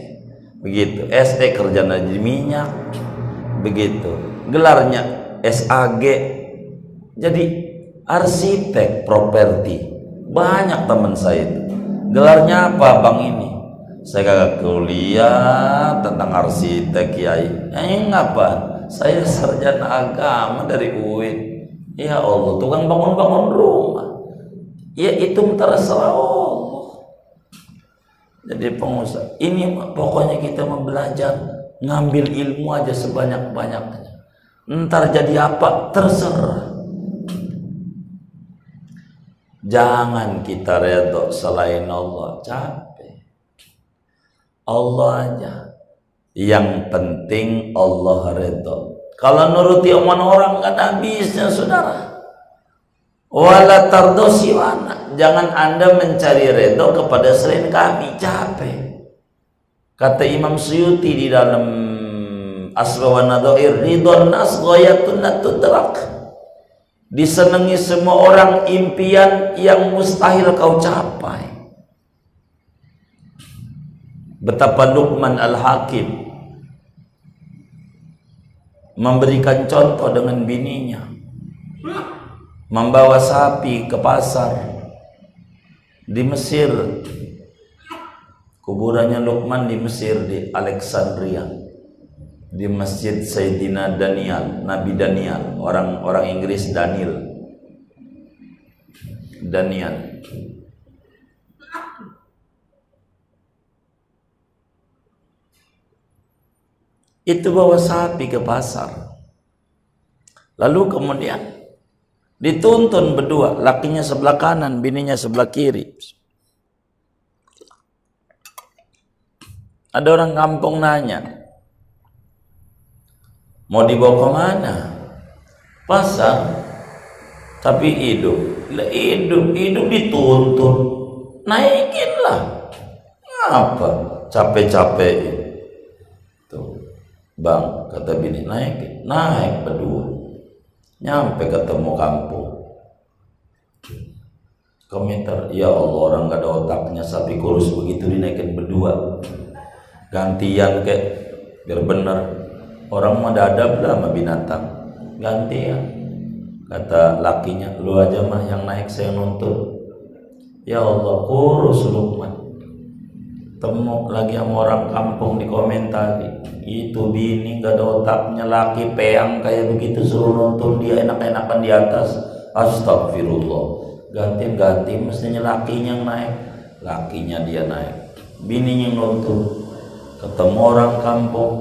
begitu. SE kerja jadi minyak, begitu. Gelarnya SAG jadi arsitek properti. Banyak teman saya itu. Gelarnya apa bang ini saya kagak kuliah tentang arsitek kiai. Eh ngapa saya sarjana agama dari UIN ya Allah tukang bangun-bangun rumah. Ya itu terserah Allah. Jadi pengusaha ini pokoknya kita mau belajar ngambil ilmu aja sebanyak-banyaknya. Ntar jadi apa? Terserah. Jangan kita redok selain Allah. Capek Allah aja yang penting Allah redho kalau nuruti omongan orang kan habisnya saudara. Wala tardosi wana jangan anda mencari redho kepada selain kami. Capek. Kata Imam Suyuti di dalam Asra wa Nadhair ridon nas ghayatun tudrak. Disenangi semua orang impian yang mustahil kau capai betapa Luqman Al-Hakim memberikan contoh dengan bininya membawa sapi ke pasar di Mesir. Kuburannya Luqman di Mesir di Alexandria di Masjid Sayyidina Daniel Nabi Daniel orang-orang Inggris Daniel. Daniel itu bawa sapi ke pasar. Lalu kemudian dituntun berdua lakinya sebelah kanan bininya sebelah kiri. Ada orang kampung nanya mau dibawa ke mana? Pasar tapi hidup. Hidup hidup dituntun. Naikinlah. Apa capek-capek Bang, kata bini, naik, naik berdua. Nyampe ketemu kampung. Komentar, ya Allah orang gak ada otaknya sapi kurus begitu dinaikin berdua. Gantian kek, biar bener. Orang mah ada lah sama binatang. Gantian. Kata lakinya, lu aja mah yang naik saya nuntut. Ya Allah, kurus Lukman temu lagi sama orang kampung di komentar itu bini gak ada otaknya laki peang kayak begitu suruh nonton dia enak-enakan di atas. Astagfirullah. Ganti-ganti mestinya lakinya yang naik. Lakinya dia naik. Bini yang nonton ketemu orang kampung.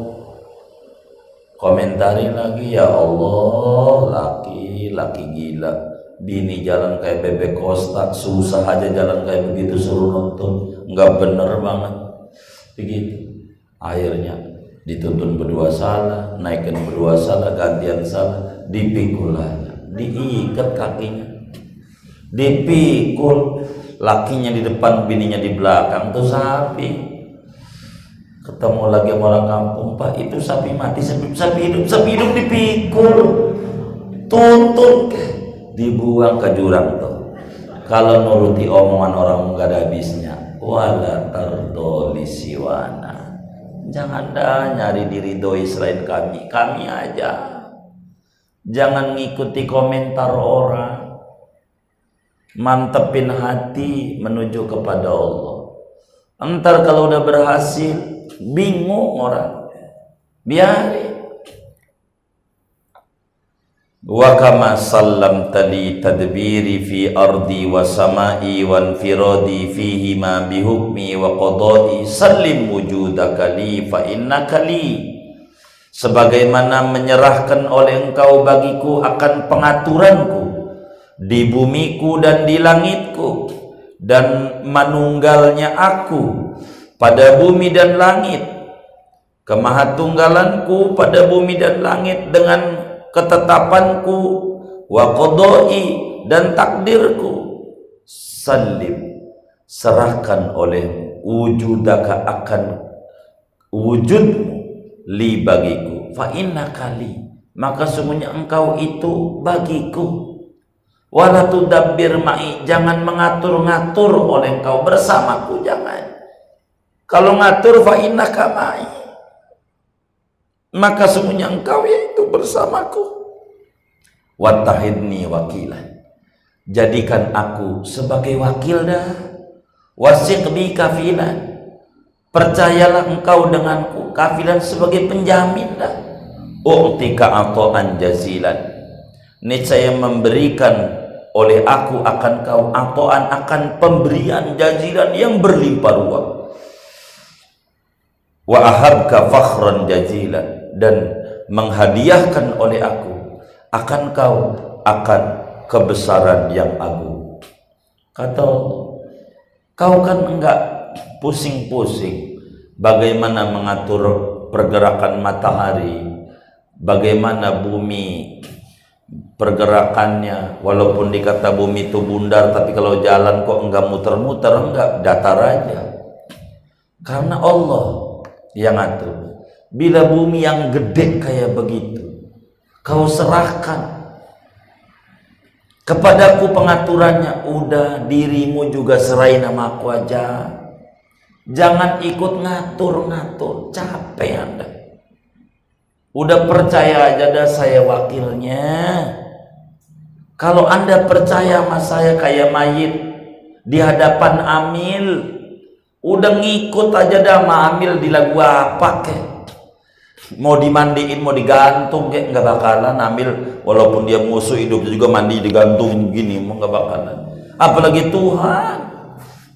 Komentari lagi ya Allah laki laki gila bini jalan kayak bebek kostak susah aja jalan kayak begitu suruh nonton. Nggak bener banget. Begitu. Akhirnya dituntun berdua salah naikkan berdua salah gantian salah dipikul aja. Diikat kakinya. Dipikul. Lakinya di depan bininya di belakang tuh sapi. Ketemu lagi sama orang kampung pak itu sapi mati sapi, sapi hidup sapi hidup dipikul. Tuntun dibuang ke jurang tuh. Kalau nuruti omongan orang nggak ada habisnya. Wala tardoli siwana. Jangan dah nyari diri doi selain kami. Kami aja. Jangan ngikuti komentar orang. Mantepin hati menuju kepada Allah. Entar kalau udah berhasil bingung orang. Biarin wa kama sallam tali tadbiri fi ardi wa samai wa infiradi fihi ma bihukmi wa qadai sallim wujudaka li fa innaka li. Sebagaimana menyerahkan oleh engkau bagiku akan pengaturanku di bumiku dan di langitku dan manunggalnya aku pada bumi dan langit kemahatunggalanku pada bumi dan langit dengan ketetapanku wa qadai dan takdirku. Salim serahkan oleh wujudaka akan wujudmu li bagiku. Fa inna kali maka sungguhnya engkau itu bagiku. Wala tudabbir ma'i jangan mengatur-ngatur oleh engkau bersamaku jangan. Kalau ngatur fa innaka ma'i. Maka semuanya engkau yaitu bersamaku. Watahidni wakilan jadikan aku sebagai wakil dah. Wasiqbi kafilan. Percayalah engkau denganku kafilan sebagai penjamin dah. U'tika ata'an jazilan. Niscaya memberikan oleh aku akan kau ata'an akan pemberian jazilan yang berlimpah ruah. Wa ahabka fakhran jazilan. Dan menghadiahkan oleh aku akan kau akan kebesaran yang agung. Kata kau kan enggak pusing-pusing bagaimana mengatur pergerakan matahari bagaimana bumi pergerakannya. Walaupun dikata bumi itu bundar tapi kalau jalan kok enggak muter-muter enggak datar aja. Karena Allah yang atur bila bumi yang gede kayak begitu kau serahkan kepadaku pengaturannya udah dirimu juga serahin nama aku aja jangan ikut ngatur-ngatur capek anda Udah percaya aja dah saya wakilnya. Kalau anda percaya sama saya kayak mayit di hadapan Amil, udah ngikut aja dah sama Amil di lagu apa kek. Mau dimandiin, mau digantung kek nggak bakalan Amil walaupun dia musuh hidup juga mandi digantung gini mau nggak bakalan. Apalagi Tuhan.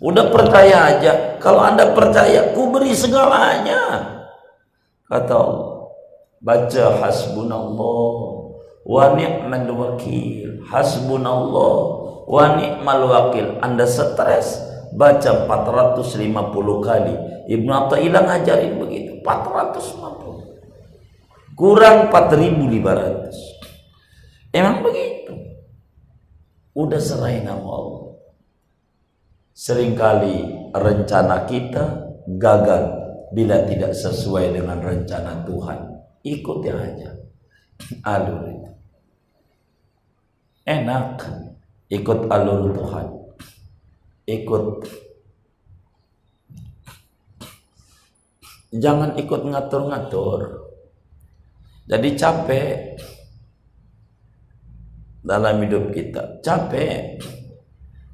Udah percaya aja. Kalau anda percaya, ku beri segalanya. Kata Allah baca hasbunallah wa ni'mal wakil hasbunallah wa ni'mal wakil anda stres baca 450 kali Ibnu Athaillah ngajarin begitu 450 kurang 4500 emang begitu? Udah serahin nama Allah. Seringkali rencana kita gagal bila tidak sesuai dengan rencana Tuhan. Ikuti aja. Alur itu. Enak ikut alur Tuhan. Ikut. Jangan ikut ngatur-ngatur jadi capek dalam hidup kita capek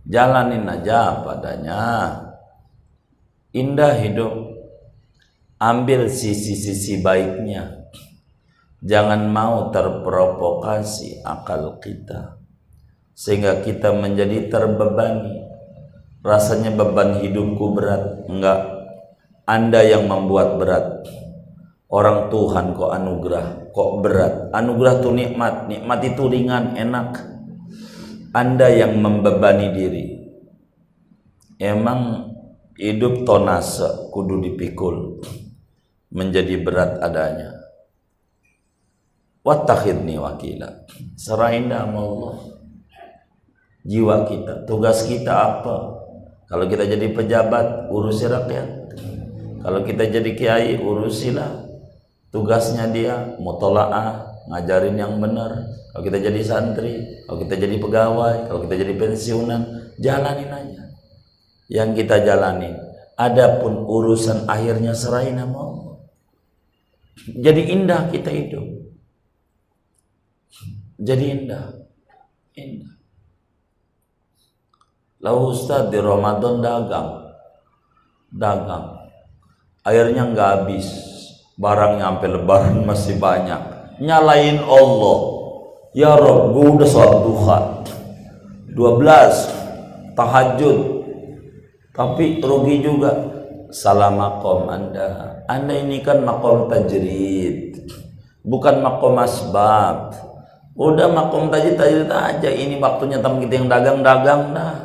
jalanin aja padanya indah hidup ambil sisi-sisi baiknya Jangan mau terprovokasi akal kita sehingga kita menjadi terbebani. Rasanya beban hidupku berat. Enggak. Anda yang membuat berat. Orang Tuhan kok anugerah, kok berat. Anugerah itu nikmat, nikmat itu ringan, enak. Anda yang membebani diri. Emang hidup tonase kudu dipikul menjadi berat adanya wattakhidni wakila serahin sama Allah jiwa kita tugas kita apa kalau kita jadi pejabat urusi rakyat kalau kita jadi kiai urusilah tugasnya dia mutolaah ngajarin yang benar. Kalau kita jadi santri kalau kita jadi pegawai kalau kita jadi pensiunan jalanin aja. Yang kita jalanin adapun urusan akhirnya serahin sama Allah. Jadi indah kita hidup. Jadi indah. Indah. Lalu Ustaz di Ramadan dagang. Dagang. Airnya nggak habis barangnya sampai lebaran masih banyak. Nyalain Allah. Ya Rob gue udah sholat duha. 12 tahajud. Tapi rugi juga. Salah makom anda. Anda ini kan makom tajrid. Bukan makom asbab. Udah makom tajid tajid aja. Ini waktunya teman kita yang dagang-dagang dah.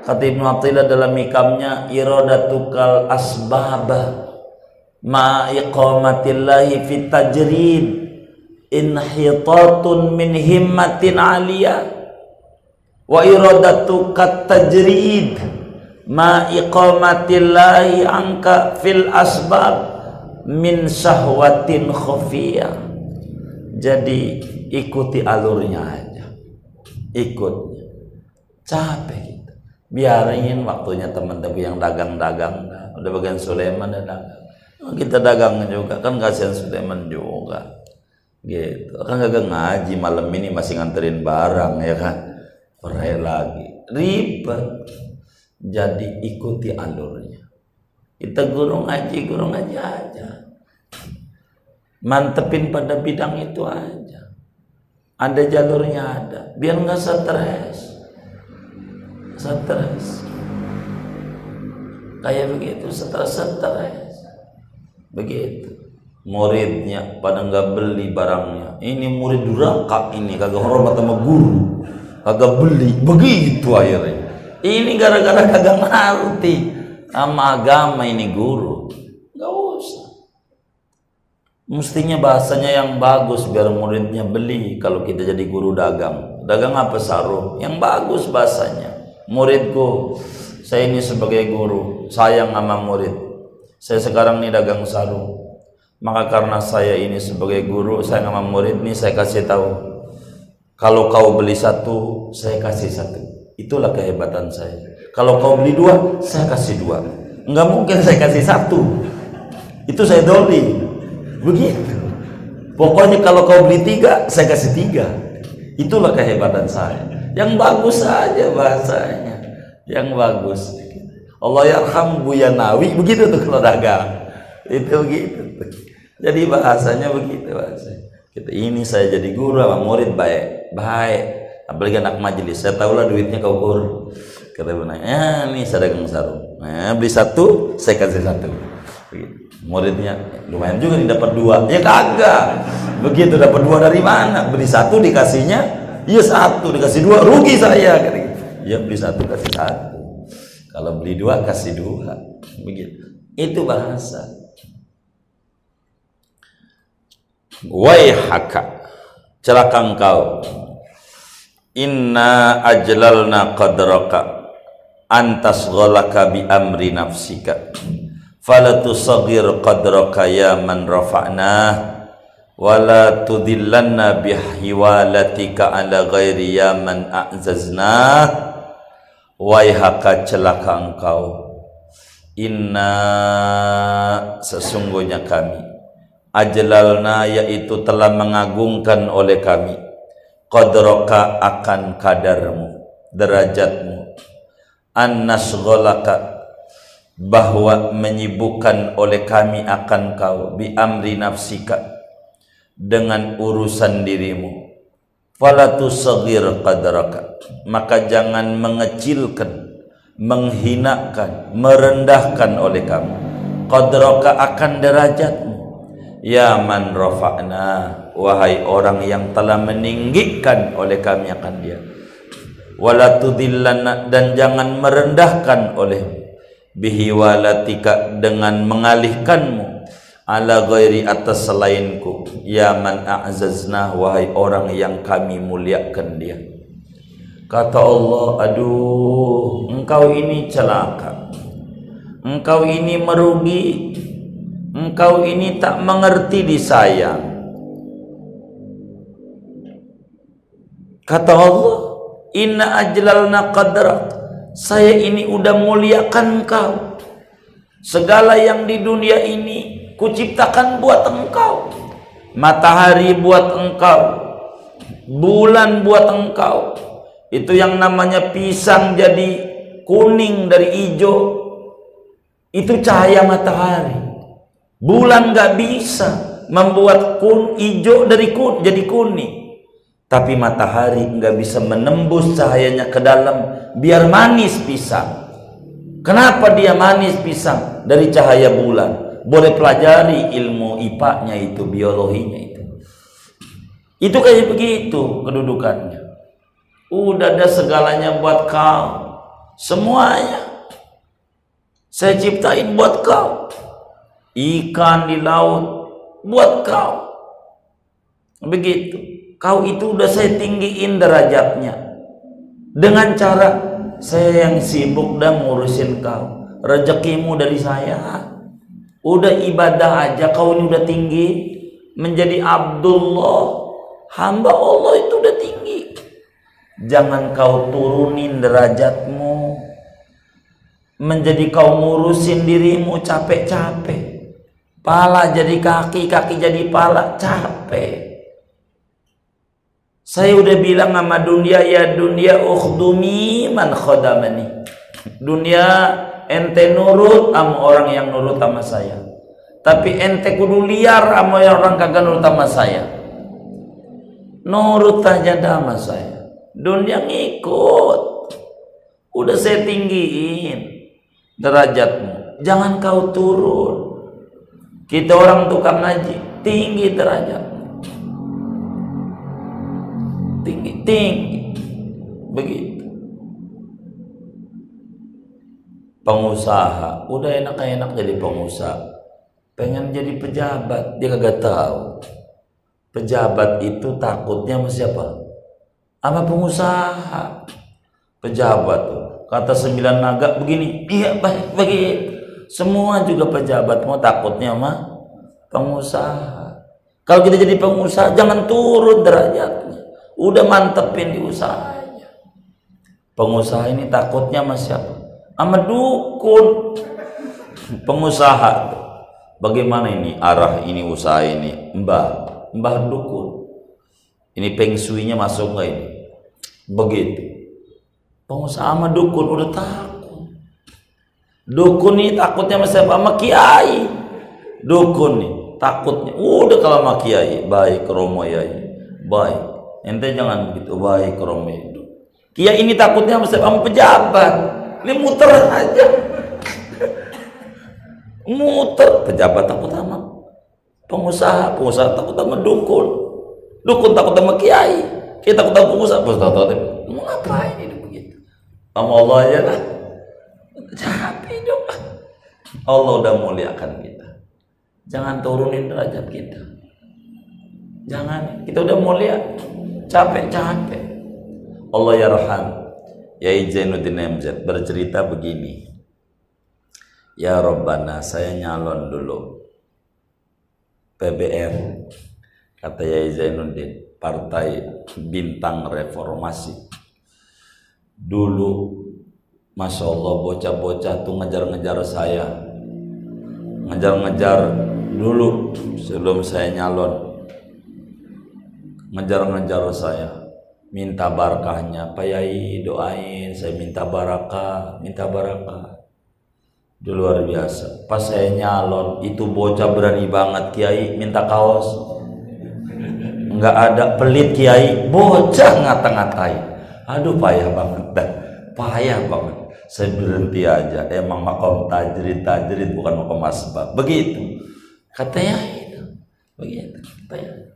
Kata Ibnu dalam ikamnya iradatukal asbaba ma iqamatillahi fit tajrid. Inhitatun min himmatin aliyah. Wa iradatukat tajrid. Ma iqamatillahi angka fil asbab min sahwatin khafiyah jadi ikuti alurnya aja. Ikut. Capek biarin waktunya teman-teman yang dagang-dagang. Udah bagian Sulaiman dan dagang kita dagang juga. Kan kasihan Sulaiman juga. Gitu. Kan gak ngaji malam ini masih nganterin barang ya kan? Perai lagi. Ribet. Jadi ikuti alurnya. Kita guru ngaji guru ngaji aja. Mantepin pada bidang itu aja. Ada jalurnya ada. Biar nggak stres. Stres. Kayak begitu stres stres begitu muridnya pada nggak beli barangnya ini murid duraka ini kagak hormat sama guru kagak beli begitu akhirnya ini gara-gara kagak ngerti sama agama ini guru Mestinya bahasanya yang bagus biar muridnya beli kalau kita jadi guru dagang. Dagang apa sarung? Yang bagus bahasanya. Muridku, saya ini sebagai guru, sayang sama murid. Saya sekarang ini dagang sarung. Maka karena saya ini sebagai guru, saya sama murid ini saya kasih tahu. Kalau kau beli satu, saya kasih satu. Itulah kehebatan saya. Kalau kau beli dua, saya kasih dua. Enggak mungkin saya kasih satu. Itu saya doli Begitu. Pokoknya kalau kau beli tiga, saya kasih tiga. Itulah kehebatan saya. Yang bagus saja bahasanya. Yang bagus. Allah yarham Nawi begitu tuh kalau dagang. Itu begitu. Jadi bahasanya begitu bahasanya. Kita ini saya jadi guru sama murid baik, baik. Apalagi anak majelis, saya tahu lah duitnya kau guru. Kata benar, ya nih saya dagang sarung. Nah, beli satu, saya kasih satu. Begitu muridnya lumayan juga nih dapat dua ya kagak begitu dapat dua dari mana beli satu dikasihnya iya satu dikasih dua rugi saya gitu. ya beli satu kasih satu kalau beli dua kasih dua. Begitu. Itu bahasa. Haka celaka engkau. Inna ajlalna qadraka antas ghalaka bi amri nafsika. Fala tusaghir qadraka ya man rafa'na wala tudillanna bihiwalatika ala ghairi ya man a'zazna waihaka celaka engkau. Inna sesungguhnya kami. Ajlalna yaitu telah mengagungkan oleh kami. Qadraka akan kadarmu derajatmu. An nasghalaka bahwa menyibukkan oleh kami akan kau bi amri nafsika dengan urusan dirimu fala tusaghir qadraka. Maka jangan mengecilkan menghinakan merendahkan oleh kamu. Qadraka akan derajatmu. Ya man rafa'na. Wahai orang yang telah meninggikan oleh kami akan dia. Wala dan jangan merendahkan olehmu. Bihi walatika dengan mengalihkanmu ala ghairi atas selainku ya man a'zazna wahai orang yang kami muliakan dia. Kata Allah aduh engkau ini celaka. Engkau ini merugi. Engkau ini tak mengerti disayang kata Allah inna ajlalna qadrak saya ini udah muliakan engkau. Segala yang di dunia ini kuciptakan buat engkau. Matahari buat engkau. Bulan buat engkau. Itu yang namanya pisang jadi kuning dari hijau. Itu cahaya matahari. Bulan gak bisa membuat kun hijau dari kun jadi kuning. Tapi matahari nggak bisa menembus cahayanya ke dalam biar manis pisang. Kenapa dia manis pisang? Dari cahaya bulan boleh pelajari ilmu IPA-nya itu biologinya itu. Itu kayak begitu kedudukannya. Udah ada segalanya buat kau. Semuanya. Saya ciptain buat kau. Ikan di laut buat kau. Begitu. Kau itu udah saya tinggiin derajatnya. Dengan cara saya yang sibuk dan ngurusin kau. Rezekimu dari saya udah ibadah aja kau ini udah tinggi. Menjadi Abdullah hamba Allah itu udah tinggi. Jangan kau turunin derajatmu. Menjadi kau ngurusin dirimu capek-capek. Pala jadi kaki kaki jadi pala capek. Saya udah bilang sama dunia ya dunia ukhdumi man khodamani. Dunia ente nurut sama orang yang nurut sama saya. tapi ente kudu liar sama orang kagak nurut sama saya. Nurut aja sama saya. Dunia ngikut. Udah saya tinggiin derajatmu. Jangan kau turun. Kita orang tukang ngaji tinggi derajat. Tinggi tinggi. Begitu pengusaha. Udah enak-enak jadi pengusaha. Pengen jadi pejabat dia kagak tahu. Pejabat itu takutnya sama siapa? Sama pengusaha. Pejabat tuh. Kata sembilan naga begini iya baik begitu semua juga pejabat mau takutnya sama pengusaha. Kalau kita jadi pengusaha jangan turun derajatnya. Udah mantepin di usahanya. Pengusaha ini takutnya sama siapa sama dukun. Pengusaha. Bagaimana ini arah ini usaha ini? Mbah mbah dukun. Ini peng shui-nya masuk nggak ini? Begitu. Pengusaha sama dukun udah takut. Dukun ini takutnya sama siapa? Sama kiai. Dukun nih takutnya. Udah kalau sama kiai baik romo yai baik. Ente jangan begitu baik romo kiai ini takutnya sama siapa? Sama pejabat ini muter aja. Muter. Pejabat takut sama pengusaha pengusaha takut sama dukun. Dukun takut sama kiai kita takut sama pengusaha. Pengusaha takut mau ngapain ini begitu? Sama Allah aja kan capek dong Allah udah muliakan kita. Jangan turunin derajat kita. Jangan. Kita udah mulia. Capek capek. Allah ya rahman Yai Zainuddin MZ bercerita begini. Ya Robbana saya nyalon dulu PBR kata Yai Zainuddin partai bintang reformasi. Dulu Masya Allah bocah-bocah tuh ngejar-ngejar saya. Ngejar-ngejar dulu sebelum saya nyalon. Ngejar-ngejar saya minta barakahnya Pak Yai doain. Saya minta barakah minta barakah. Itu luar biasa. Pas saya nyalon itu bocah berani banget Kiai. Minta kaos. Nggak ada pelit Kiai. Bocah ngata-ngatai. Aduh payah banget dah payah banget. Saya berhenti aja. Emang makom tajrid tajrid bukan makom asbab begitu. Katanya itu. Begitu katanya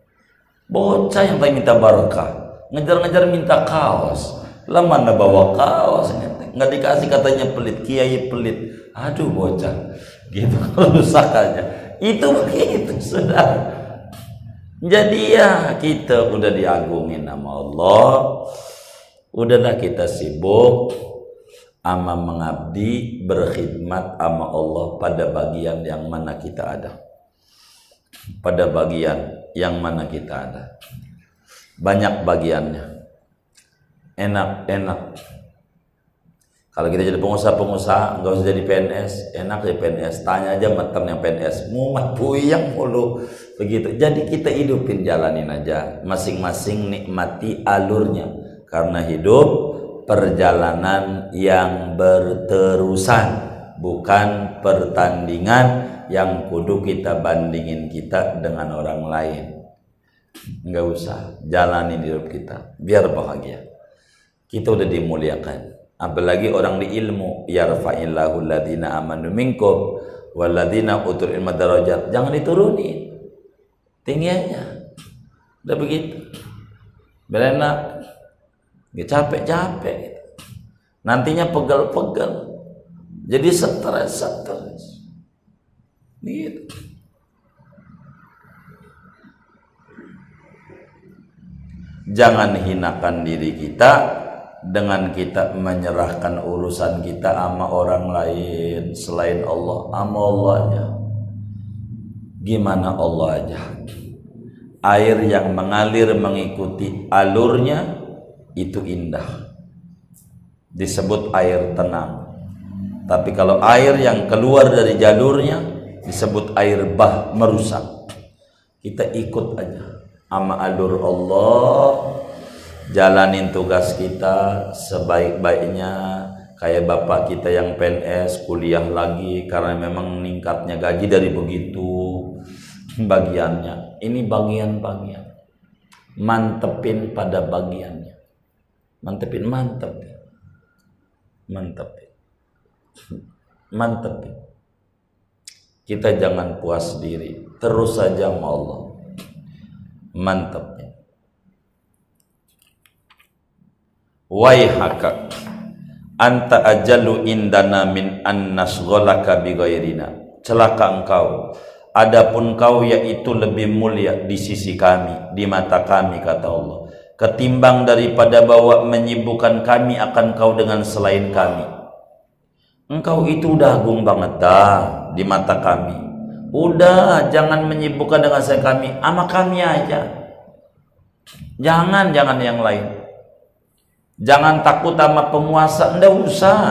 bocah yang tanya minta barakah ngejar-ngejar minta kaos. Lah mana bawa kaos? Nggak dikasih katanya pelit kiai pelit. Aduh bocah. Gitu rusakannya itu begitu sudah jadi ya kita udah diagungin nama Allah. Udahlah kita sibuk ama mengabdi berkhidmat ama Allah pada bagian yang mana kita ada. Pada bagian yang mana kita ada banyak bagiannya. Enak-enak kalau kita jadi pengusaha-pengusaha nggak usah jadi PNS enak jadi PNS tanya aja mantan yang PNS mumat puyang mulu. Begitu. Jadi kita hidupin jalanin aja. Masing-masing nikmati alurnya. Karena hidup perjalanan yang berterusan. Bukan pertandingan yang kudu kita bandingin kita dengan orang lain nggak usah jalanin hidup kita biar bahagia. Kita udah dimuliakan. Apalagi orang di ilmu yarfa'illahu alladhina amanu minkum walladhina utul ilma darajat. Jangan diturunin. Tinggi aja. Udah begitu. Berenak gak capek-capek. Nantinya pegal-pegal. Jadi stres-stres gitu jangan hinakan diri kita dengan kita menyerahkan urusan kita sama orang lain selain Allah sama Allah aja. Gimana Allah aja? Air yang mengalir mengikuti alurnya itu indah. Disebut air tenang. Tapi kalau air yang keluar dari jalurnya disebut air bah merusak. Kita ikut aja sama alur Allah jalanin tugas kita sebaik-baiknya. Kayak bapak kita yang PNS kuliah lagi karena memang meningkatnya gaji dari begitu. Bagiannya. Ini bagian-bagian. Mantepin pada bagiannya. Mantepin mantep mantepin. Mantepin. Kita jangan puas diri. Terus saja mau Allah mantepnya waihaka anta ajalu indana min an nasgholaka bi celaka engkau. Adapun kau yaitu lebih mulia di sisi kami di mata kami kata Allah. Ketimbang daripada bawa menyibukkan kami akan kau dengan selain kami. Engkau itu udah agung banget dah di mata kami udah jangan menyibukkan dengan selain kami ama kami aja jangan jangan yang lain Jangan takut sama penguasa, ndak usah.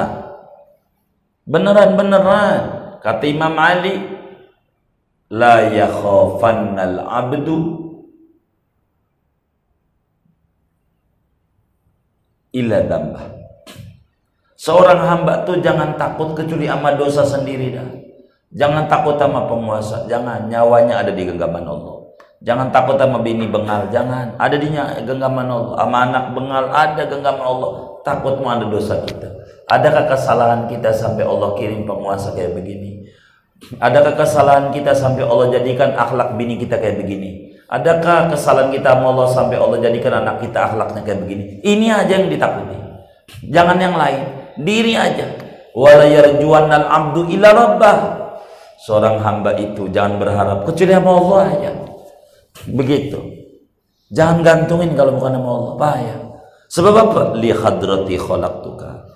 Beneran-beneran. Kata Imam Ali, la yakhafannal abdu illa dambah. Seorang hamba tuh jangan takut kecuali sama dosa sendiri dah. Jangan takut sama penguasa, jangan nyawanya ada di genggaman Allah. Jangan takut sama bini bengal, jangan. Ada di genggaman Allah. Sama anak bengal ada genggaman Allah. Takut mau ada dosa kita. Adakah kesalahan kita sampai Allah kirim penguasa kayak begini? Adakah kesalahan kita sampai Allah jadikan akhlak bini kita kayak begini? Adakah kesalahan kita sama Allah sampai Allah jadikan anak kita akhlaknya kayak begini? Ini aja yang ditakuti. Jangan yang lain. Diri aja. Wala yarjuannal abdu ila rabbah. Seorang hamba itu jangan berharap kecuali sama Allah aja. Begitu. Jangan gantungin kalau bukan nama Allah. Bahaya. Sebab apa? Li hadrati khalaqtuka.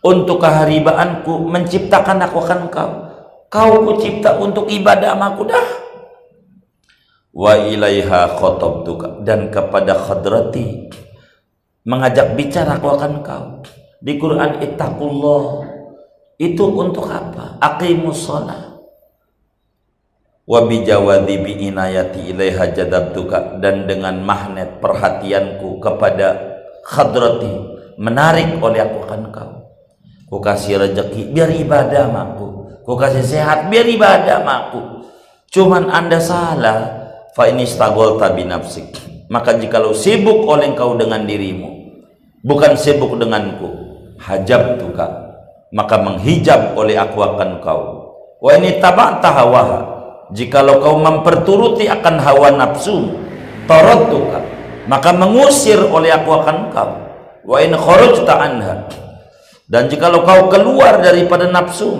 Untuk keharibaanku menciptakan aku akan kau. Kau kucipta untuk ibadah sama aku dah. Wa ilaiha khotabtuka. Dan kepada hadrati mengajak bicara aku akan kau. Di Quran ittaqullah. Itu untuk apa? Aqimus shalah wa bijawadi bi inayati ilaiha jadabtuka dan dengan magnet perhatianku kepada khadrati menarik oleh aku akan kau. Ku kasih rezeki biar ibadah maku ku kasih sehat biar ibadah maku cuman anda salah. Fa ini stagolta binafsik maka jikalau sibuk oleh engkau dengan dirimu bukan sibuk denganku hajab tuka maka menghijab oleh aku akan kau. Wa ini tabata hawaha jikalau kau memperturuti akan hawa nafsu taradduka maka mengusir oleh aku akan kau. Wa in kharajta anha. Dan jikalau kau keluar daripada nafsu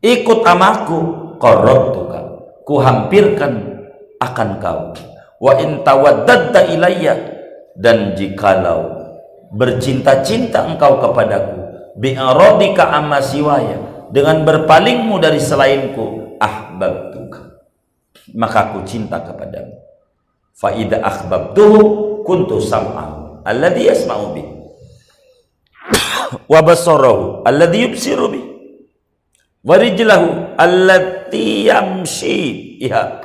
ikut amaku qarrabtuka ku hampirkan akan kau. Wa in tawaddadta ilayya. Dan jikalau bercinta-cinta engkau kepadaku bi'aradika amma siwaya dengan berpalingmu dari selainku ahbabtuka maka aku cinta kepadamu. Fa idza akhbabtuhu kuntu sam'ahu alladhi yasma'u bi. Wa basarahu alladhi yubsiru bi. Wa rijlahu allati yamshi iha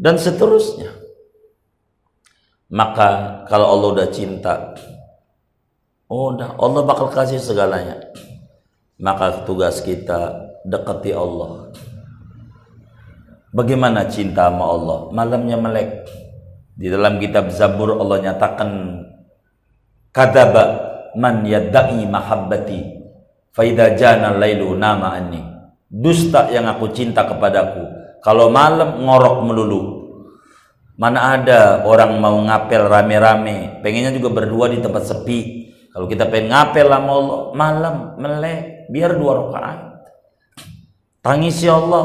dan seterusnya. Maka kalau Allah udah cinta oh udah Allah bakal kasih segalanya. Maka tugas kita dekati Allah Bagaimana cinta sama Allah? Malamnya melek. Di dalam kitab Zabur Allah nyatakan kadaba man yadda'i mahabbati faida jana lailu nama anni. Dusta yang aku cinta kepadaku. Kalau malam ngorok melulu. Mana ada orang mau ngapel rame-rame, pengennya juga berdua di tempat sepi. Kalau kita pengen ngapel sama Allah, malam melek, biar dua rakaat. Tangisi Allah,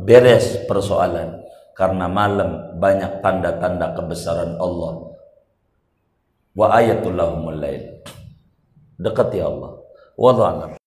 beres persoalan. Karena malam banyak tanda-tanda kebesaran Allah. Wa ayatul lahumul lail. Dekati Allah. Wallahu